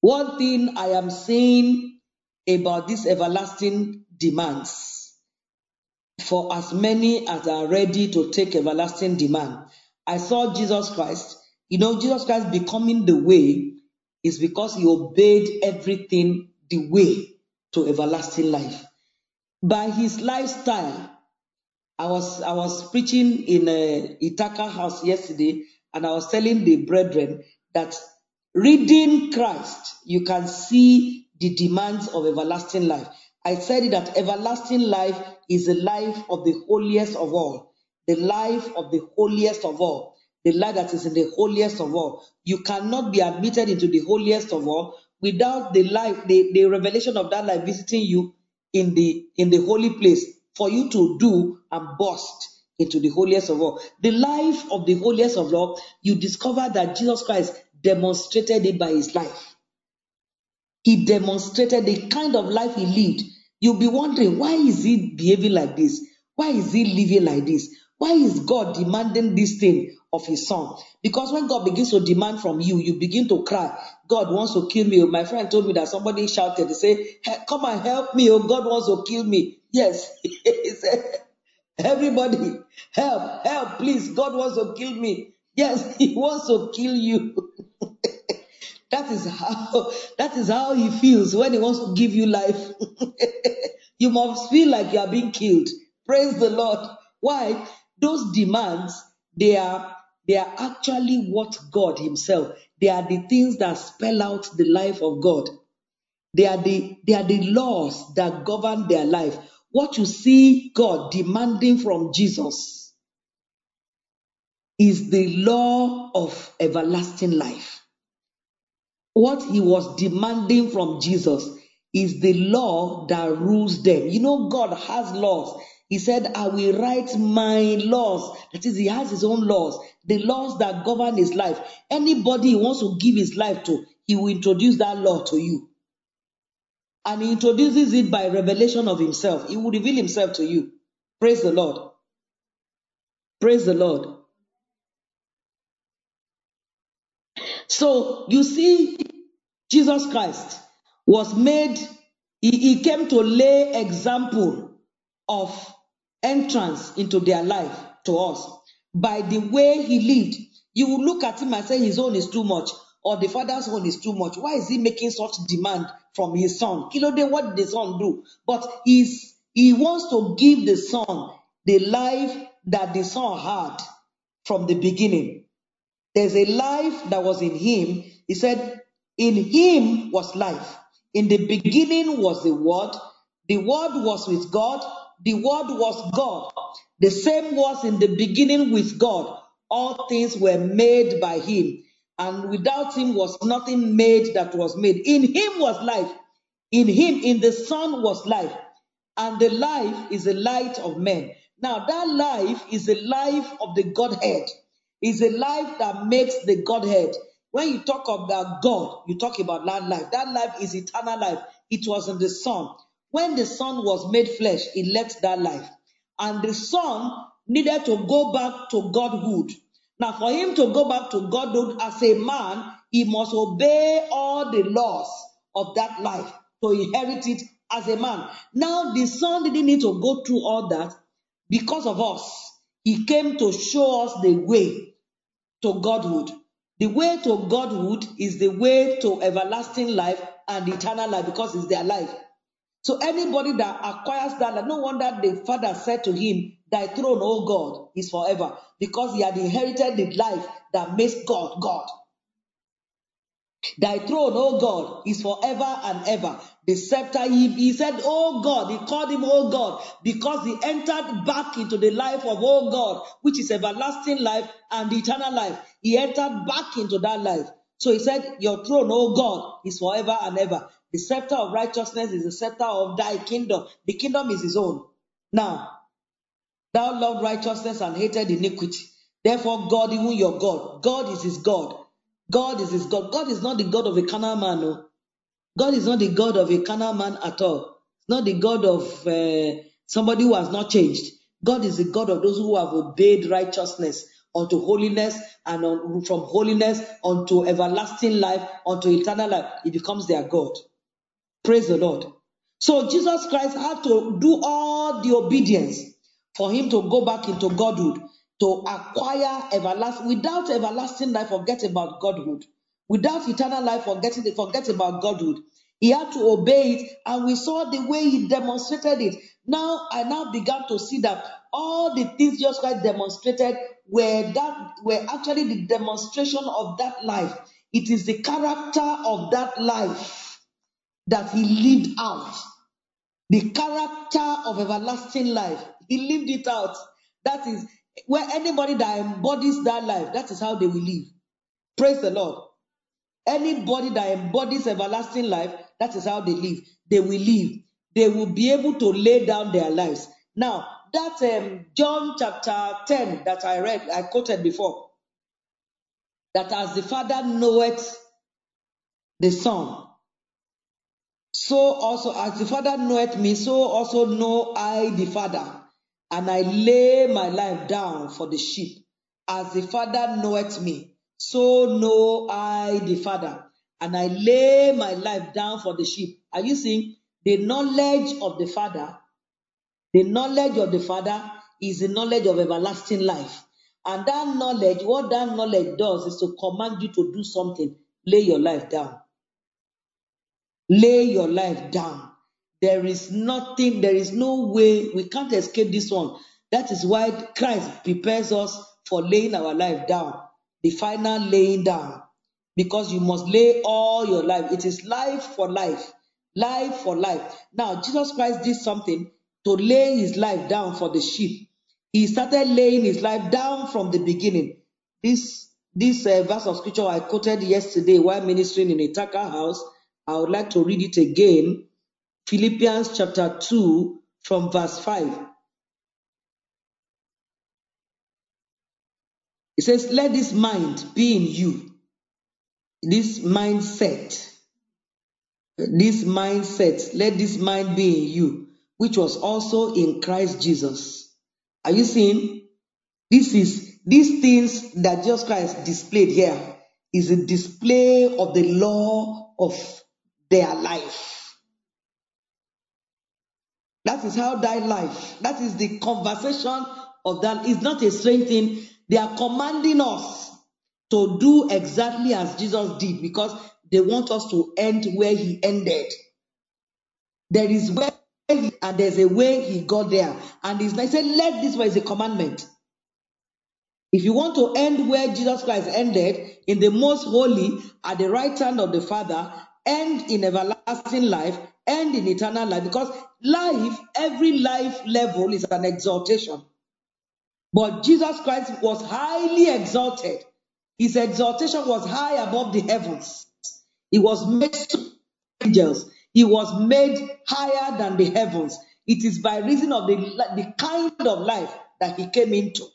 One thing I am saying about these everlasting demands for as many as are ready to take everlasting demand. I saw Jesus Christ. You know, Jesus Christ becoming the way is because he obeyed everything the way to everlasting life. By his lifestyle, I was I was preaching in uh, a Itaka house yesterday, and I was telling the brethren that reading Christ, you can see the demands of everlasting life. I said that everlasting life is the life of the holiest of all, the life of the holiest of all, the life that is in the holiest of all. You cannot be admitted into the holiest of all without the life, the, the revelation of that life visiting you in the in the holy place for you to do and burst into the holiest of all. The life of the holiest of all, you discover that Jesus Christ demonstrated it by his life. He demonstrated the kind of life he lived. You'll be wondering, why is he behaving like this? Why is he living like this? Why is God demanding this thing of his son? Because when God begins to demand from you, you begin to cry. God wants to kill me. My friend told me that somebody shouted, say, come and help me. Oh, God wants to kill me. Yes. he said, everybody, help, help, please. God wants to kill me. Yes, he wants to kill you. that is how that is how he feels when he wants to give you life. you must feel like you are being killed. Praise the Lord. Why? Those demands, they are they are actually what God Himself. They are the things that spell out the life of God. They are the they are the laws that govern their life. What you see God demanding from Jesus is the law of everlasting life. What he was demanding from Jesus is the law that rules them. You know, God has laws. He said, I will write my laws. That is, he has his own laws, the laws that govern his life. Anybody he wants to give his life to, he will introduce that law to you. And he introduces it by revelation of himself. He will reveal himself to you. Praise the Lord. Praise the Lord. So you see, Jesus Christ was made, he, he came to lay example of entrance into their life to us by the way he lived. You will look at him and say his own is too much, or the father's own is too much. Why is he making such demand from his son? Kilo day, what did the son do? But he's, he wants to give the son the life that the son had from the beginning. There's a life that was in him. He said, In him was life. In the beginning was the word. The word was with God. The word was God. The same was in the beginning with God. All things were made by him. And without him was nothing made that was made. In him was life. In him, in the Son was life. And the life is the light of men. Now, that life is the life of the Godhead is a life that makes the Godhead. When you talk about God, you talk about that life. That life is eternal life. It was in the Son. When the Son was made flesh, He left that life. And the Son needed to go back to Godhood. Now, for him to go back to Godhood as a man, he must obey all the laws of that life to inherit it as a man. Now, the Son didn't need to go through all that because of us. He came to show us the way to Godhood. The way to Godhood is the way to everlasting life and eternal life because it's their life. So anybody that acquires that, no wonder the father said to him, Thy throne, O God, is forever, because he had inherited the life that makes God God. Thy throne, O God, is forever and ever. The scepter, he, he said, Oh God, he called him Oh God because he entered back into the life of O God, which is everlasting life and eternal life. He entered back into that life. So he said, Your throne, O God, is forever and ever. The scepter of righteousness is the scepter of thy kingdom. The kingdom is his own. Now, thou loved righteousness and hated iniquity. Therefore, God, even your God, God is his God. God is his God. God is not the God of a carnal man. No. God is not the God of a carnal man at all. Not the God of uh, somebody who has not changed. God is the God of those who have obeyed righteousness unto holiness and on, from holiness unto everlasting life, unto eternal life. He becomes their God. Praise the Lord. So Jesus Christ had to do all the obedience for him to go back into Godhood, to acquire everlasting. Without everlasting life, forget about Godhood. Without eternal life, forget, forget about Godhood. He had to obey it, and we saw the way he demonstrated it. Now I now began to see that all the things Jesus Christ demonstrated were that were actually the demonstration of that life. It is the character of that life that he lived out. The character of everlasting life. He lived it out. That is where anybody that embodies that life, that is how they will live. Praise the Lord. Anybody that embodies everlasting life, that is how they live. They will live. they will be able to lay down their lives. Now, that um, John chapter 10 that I read, I quoted before, that as the Father knoweth the Son, so also as the Father knoweth me, so also know I the Father, and I lay my life down for the sheep. As the Father knoweth me, so know I the Father, and I lay my life down for the sheep. Are you seeing? The knowledge of the Father, the knowledge of the Father is the knowledge of everlasting life. And that knowledge, what that knowledge does is to command you to do something. Lay your life down. Lay your life down. There is nothing, there is no way, we can't escape this one. That is why Christ prepares us for laying our life down, the final laying down. Because you must lay all your life. It is life for life, life for life. Now, Jesus Christ did something to lay his life down for the sheep. He started laying his life down from the beginning. This this uh, verse of scripture I quoted yesterday while ministering in a Tucker house I would like to read it again. Philippians chapter 2 from verse 5. It says, Let this mind be in you. This mindset, this mindset, let this mind be in you, which was also in Christ Jesus. Are you seeing? This is these things that Jesus Christ displayed here is a display of the law of their life. That is how thy life, that is the conversation of that. It's not a strange thing. They are commanding us to do exactly as Jesus did because they want us to end where he ended. There is where he, and there's a way he got there. And like, said, let this way is a commandment. If you want to end where Jesus Christ ended, in the most holy, at the right hand of the Father, end in everlasting life, end in eternal life. Because life, every life level is an exaltation. But Jesus Christ was highly exalted. His exaltation was high above the heavens. He was made to angels. He was made higher than the heavens. It is by reason of the, the kind of life that he came into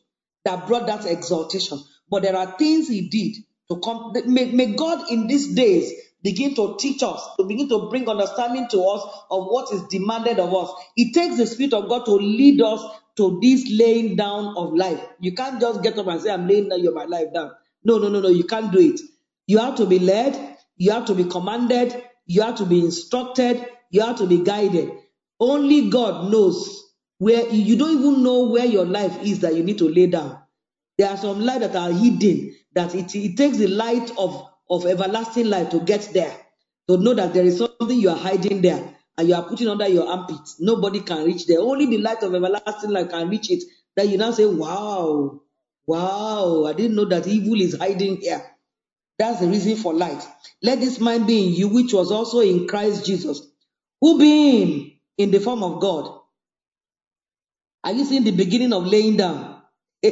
that brought that exaltation. But there are things he did to come. May, may God in these days begin to teach us, to begin to bring understanding to us of what is demanded of us. It takes the Spirit of God to lead us to this laying down of life. You can't just get up and say, I'm laying down my life down. No, no, no, no, you can't do it. You have to be led, you have to be commanded, you have to be instructed, you have to be guided. Only God knows where you don't even know where your life is that you need to lay down. There are some light that are hidden, that it, it takes the light of of everlasting life to get there. To know that there is something you are hiding there and you are putting under your armpit. Nobody can reach there. Only the light of everlasting life can reach it. That you now say, Wow, wow, I didn't know that evil is hiding here. That's the reason for light. Let this mind be in you, which was also in Christ Jesus, who being in the form of God. Are you seeing the beginning of laying down?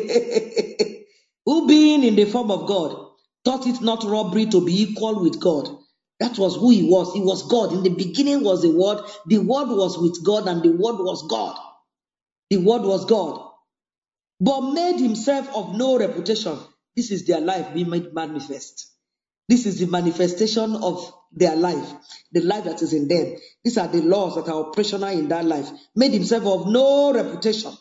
who being in the form of God thought it not robbery to be equal with God. That was who he was. He was God. In the beginning was the Word. The Word was with God, and the Word was God. The Word was God. But made himself of no reputation. This is their life being made manifest. This is the manifestation of their life, the life that is in them. These are the laws that are operational in that life. Made himself of no reputation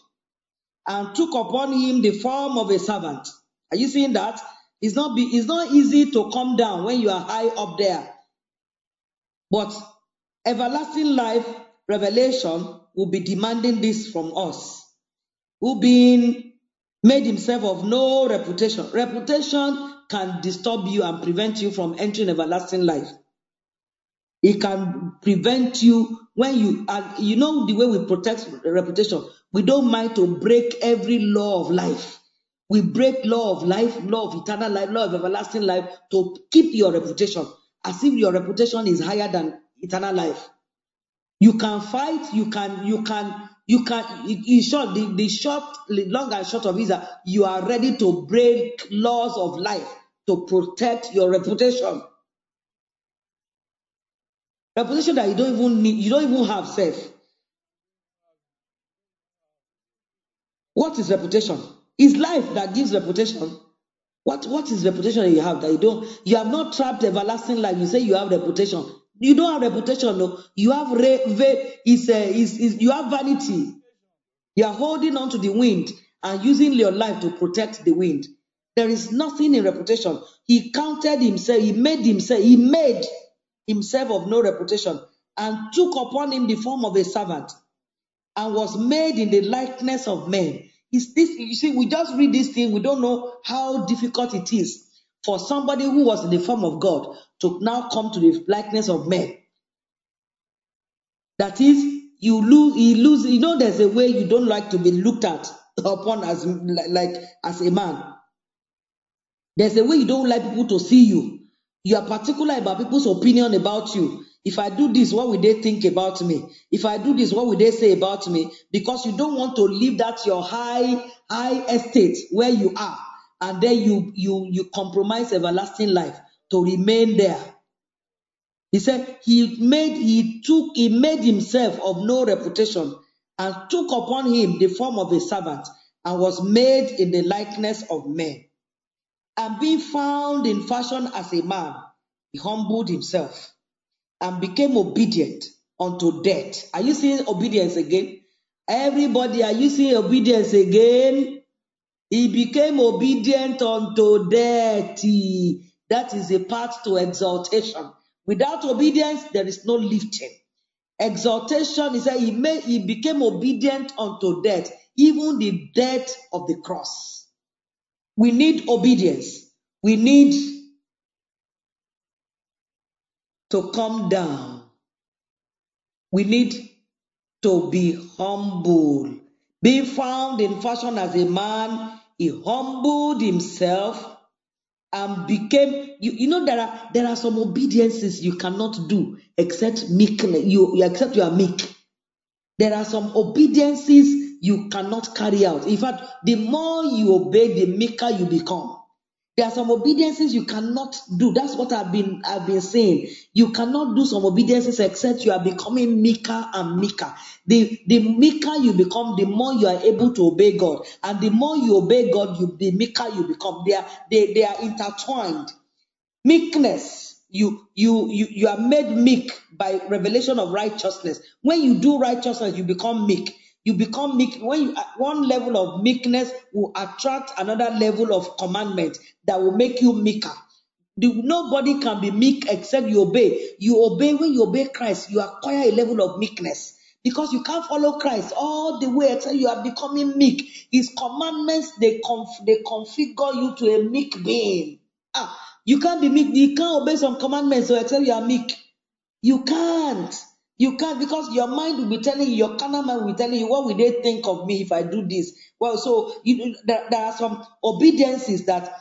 and took upon him the form of a servant. Are you seeing that? It's not be, it's not easy to come down when you are high up there. But everlasting life revelation will be demanding this from us. Who being made himself of no reputation. Reputation can disturb you and prevent you from entering everlasting life. It can prevent you when you and you know the way we protect reputation. We don't mind to break every law of life. We break law of life, law of eternal life, law of everlasting life to keep your reputation as if your reputation is higher than eternal life. You can fight, you can, you can, you can, in short, the, the short, long and short of it is that you are ready to break laws of life to protect your reputation. Reputation that you don't even need, you don't even have self. What is reputation? Is life that gives reputation. What what is reputation you have that you don't you have not trapped everlasting life? You say you have reputation. You don't have reputation, no. You have re, is, uh, is, is you have vanity. You are holding on to the wind and using your life to protect the wind. There is nothing in reputation. He counted himself, he made himself, he made himself of no reputation and took upon him the form of a servant and was made in the likeness of men. Is this you see, we just read this thing, we don't know how difficult it is for somebody who was in the form of God to now come to the likeness of men. That is, you lose, you lose, you know, there's a way you don't like to be looked at upon as like as a man. There's a way you don't like people to see you. You are particular about people's opinion about you. If I do this, what will they think about me? If I do this, what will they say about me? Because you don't want to leave that your high, high estate where you are, and then you you you compromise everlasting life to remain there. He said he made he took he made himself of no reputation and took upon him the form of a servant and was made in the likeness of men. And being found in fashion as a man, he humbled himself and became obedient unto death. Are you seeing obedience again? Everybody, are you seeing obedience again? He became obedient unto death. That is a path to exaltation. Without obedience, there is no lifting. Exaltation is that he made he became obedient unto death, even the death of the cross. We need obedience. We need to come down. We need to be humble. Being found in fashion as a man, he humbled himself and became you, you know there are there are some obediences you cannot do except meekness you, you except you are meek there are some obediences you cannot carry out in fact the more you obey the meeker you become there are some obediences you cannot do. That's what I've been I've been saying. You cannot do some obediences except you are becoming meeker and meeker. The the meeker you become, the more you are able to obey God, and the more you obey God, you the meeker you become. They are they, they are intertwined. Meekness, you you you you are made meek by revelation of righteousness. When you do righteousness, you become meek. You become meek. When you, one level of meekness will attract another level of commandment that will make you meeker. Nobody can be meek except you obey. You obey when you obey Christ, you acquire a level of meekness. Because you can't follow Christ all the way until you are becoming meek. His commandments they conf- they configure you to a meek being. Ah, you can't be meek. You can't obey some commandments so except you are meek. You can't. You can't because your mind will be telling you, your carnal mind will be telling you, what will they think of me if I do this? Well, so you, there, there are some obediences that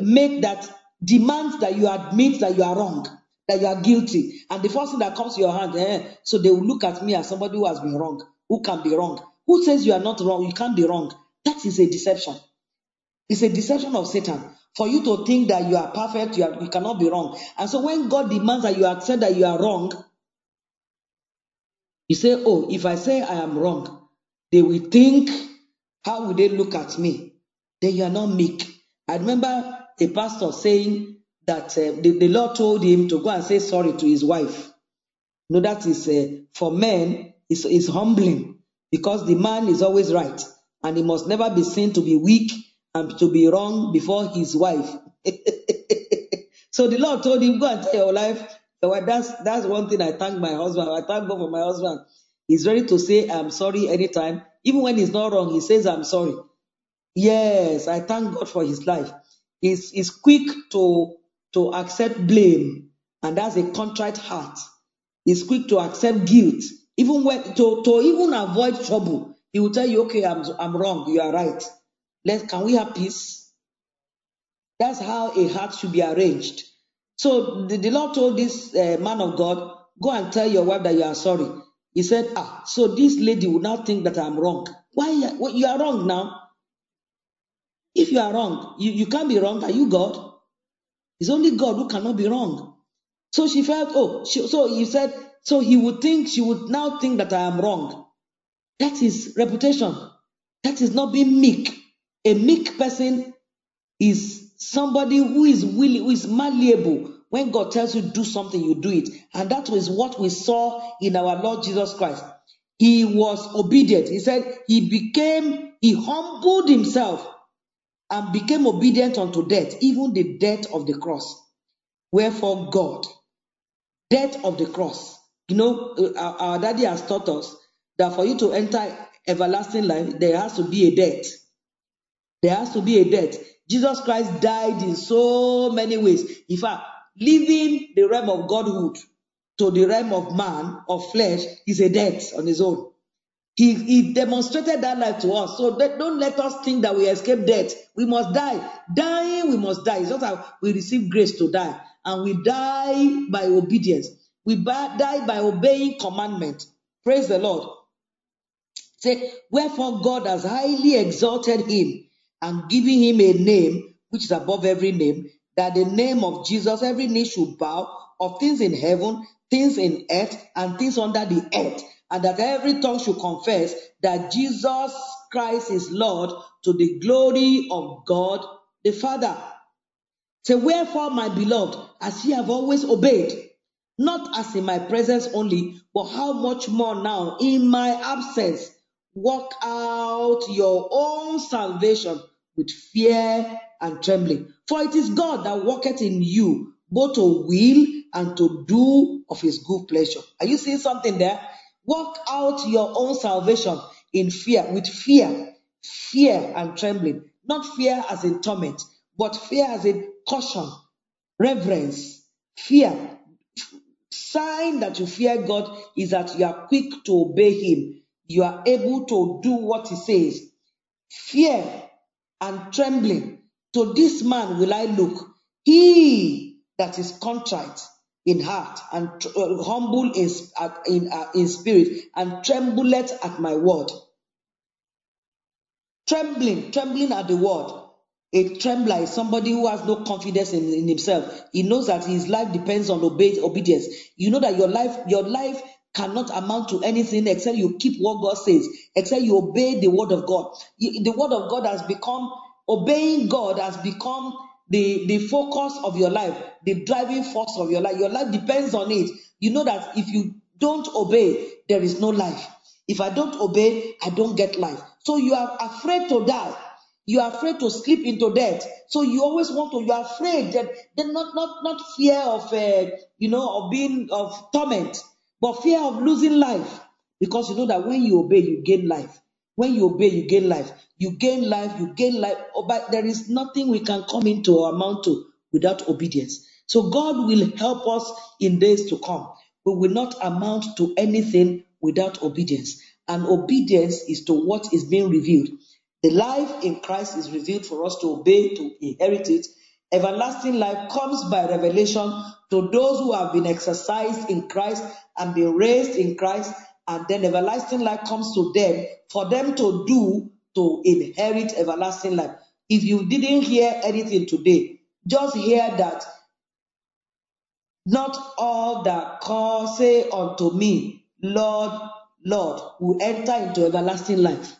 make that demands that you admit that you are wrong, that you are guilty. And the first thing that comes to your hand, eh, so they will look at me as somebody who has been wrong, who can be wrong. Who says you are not wrong? You can't be wrong. That is a deception. It's a deception of Satan for you to think that you are perfect, you, are, you cannot be wrong. And so when God demands that you accept that you are wrong, you say, Oh, if I say I am wrong, they will think, How will they look at me? Then you are not meek. I remember a pastor saying that uh, the, the Lord told him to go and say sorry to his wife. No, that is uh, for men, it's, is humbling because the man is always right and he must never be seen to be weak and to be wrong before his wife. so the Lord told him, Go and tell your wife. Wife, That's that's one thing I thank my husband. I thank God for my husband. He's ready to say I'm sorry anytime. Even when he's not wrong, he says I'm sorry. Yes, I thank God for his life. He's, he's quick to, to accept blame, and that's a contrite heart. He's quick to accept guilt, even when to, to even avoid trouble. He will tell you, okay, I'm, I'm wrong, you are right. Let can we have peace? That's how a heart should be arranged. So the, the Lord told this uh, man of God, go and tell your wife that you are sorry. He said, ah, so this lady will now think that I'm wrong. Why? Well, you are wrong now. If you are wrong, you, you can't be wrong. Are you God? It's only God who cannot be wrong. So she felt, oh, she, so he said, so he would think, she would now think that I am wrong. That is reputation. That is not being meek. A meek person is somebody who is willing, who is malleable. When God tells you do something, you do it. And that was what we saw in our Lord Jesus Christ. He was obedient. He said he became, he humbled himself and became obedient unto death, even the death of the cross. Wherefore God, death of the cross. You know, uh, our, our daddy has taught us that for you to enter everlasting life, there has to be a death. There has to be a death. Jesus Christ died in so many ways. In fact, leaving the realm of godhood to the realm of man, of flesh, is a death on his own. He, he demonstrated that life to us. So that, don't let us think that we escape death. We must die. Dying, we must die. It's not that we receive grace to die. And we die by obedience. We die by obeying commandment. Praise the Lord. Say, wherefore God has highly exalted him and giving him a name which is above every name, that the name of Jesus every knee should bow of things in heaven, things in earth, and things under the earth, and that every tongue should confess that Jesus Christ is Lord to the glory of God the Father. Say, wherefore, my beloved, as ye have always obeyed, not as in my presence only, but how much more now in my absence, work out your own salvation with fear and trembling. For it is God that worketh in you both to will and to do of his good pleasure. Are you seeing something there? Work out your own salvation in fear, with fear, fear and trembling. Not fear as in torment, but fear as in caution, reverence, fear. Sign that you fear God is that you are quick to obey Him. You are able to do what He says. Fear and trembling. To this man will I look. He that is contrite in heart and uh, humble in, uh, in, uh, in spirit and trembleth at my word. Trembling, trembling at the word. A trembler is somebody who has no confidence in, in himself. He knows that his life depends on obedience. You know that your life, your life cannot amount to anything except you keep what God says, except you obey the word of God. The word of God has become obeying God has become the, the focus of your life, the driving force of your life. Your life depends on it. You know that if you don't obey, there is no life. If I don't obey, I don't get life. So you are afraid to die. You are afraid to slip into death. So you always want to. You are afraid that, that not not not fear of uh, you know of being of torment, but fear of losing life. Because you know that when you obey, you gain life. When you obey, you gain life. You gain life. You gain life. Oh, but there is nothing we can come into or amount to without obedience. So God will help us in days to come. We will not amount to anything without obedience. And obedience is to what is being revealed. The life in Christ is revealed for us to obey, to inherit it. Everlasting life comes by revelation to those who have been exercised in Christ and been raised in Christ, and then everlasting life comes to them for them to do to inherit everlasting life. If you didn't hear anything today, just hear that not all that call say unto me, Lord, Lord, will enter into everlasting life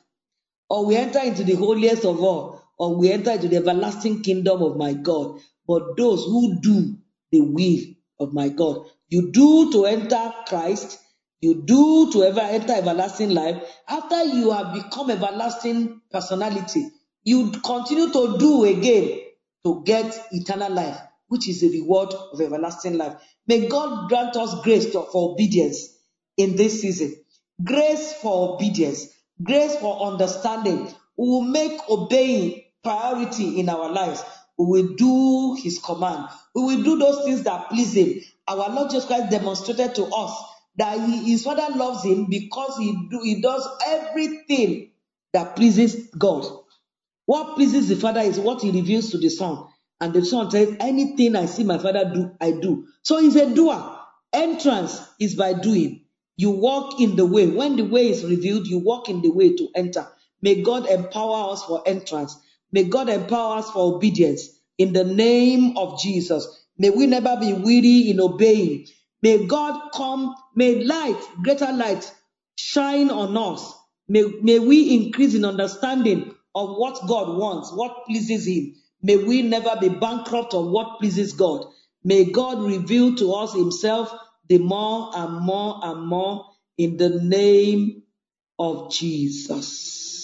or we enter into the holiest of all, or we enter into the everlasting kingdom of my God. But those who do the will of my God, you do to enter Christ, you do to ever enter everlasting life. After you have become everlasting personality, you continue to do again to get eternal life, which is the reward of everlasting life. May God grant us grace to, for obedience in this season. Grace for obedience grace for understanding. We will make obeying priority in our lives. We will do his command. We will do those things that please him. Our Lord Jesus Christ demonstrated to us that he, his father loves him because he, do, he does everything that pleases God. What pleases the father is what he reveals to the son. And the son says, anything I see my father do, I do. So he's a doer. Entrance is by doing. You walk in the way. When the way is revealed, you walk in the way to enter. May God empower us for entrance. May God empower us for obedience. In the name of Jesus. May we never be weary in obeying. May God come, may light, greater light, shine on us May, may we increase in understanding of what God wants, what pleases Him. May we never be bankrupt of what pleases God. May God reveal to us Himself the more and more and more in the name of Jesus.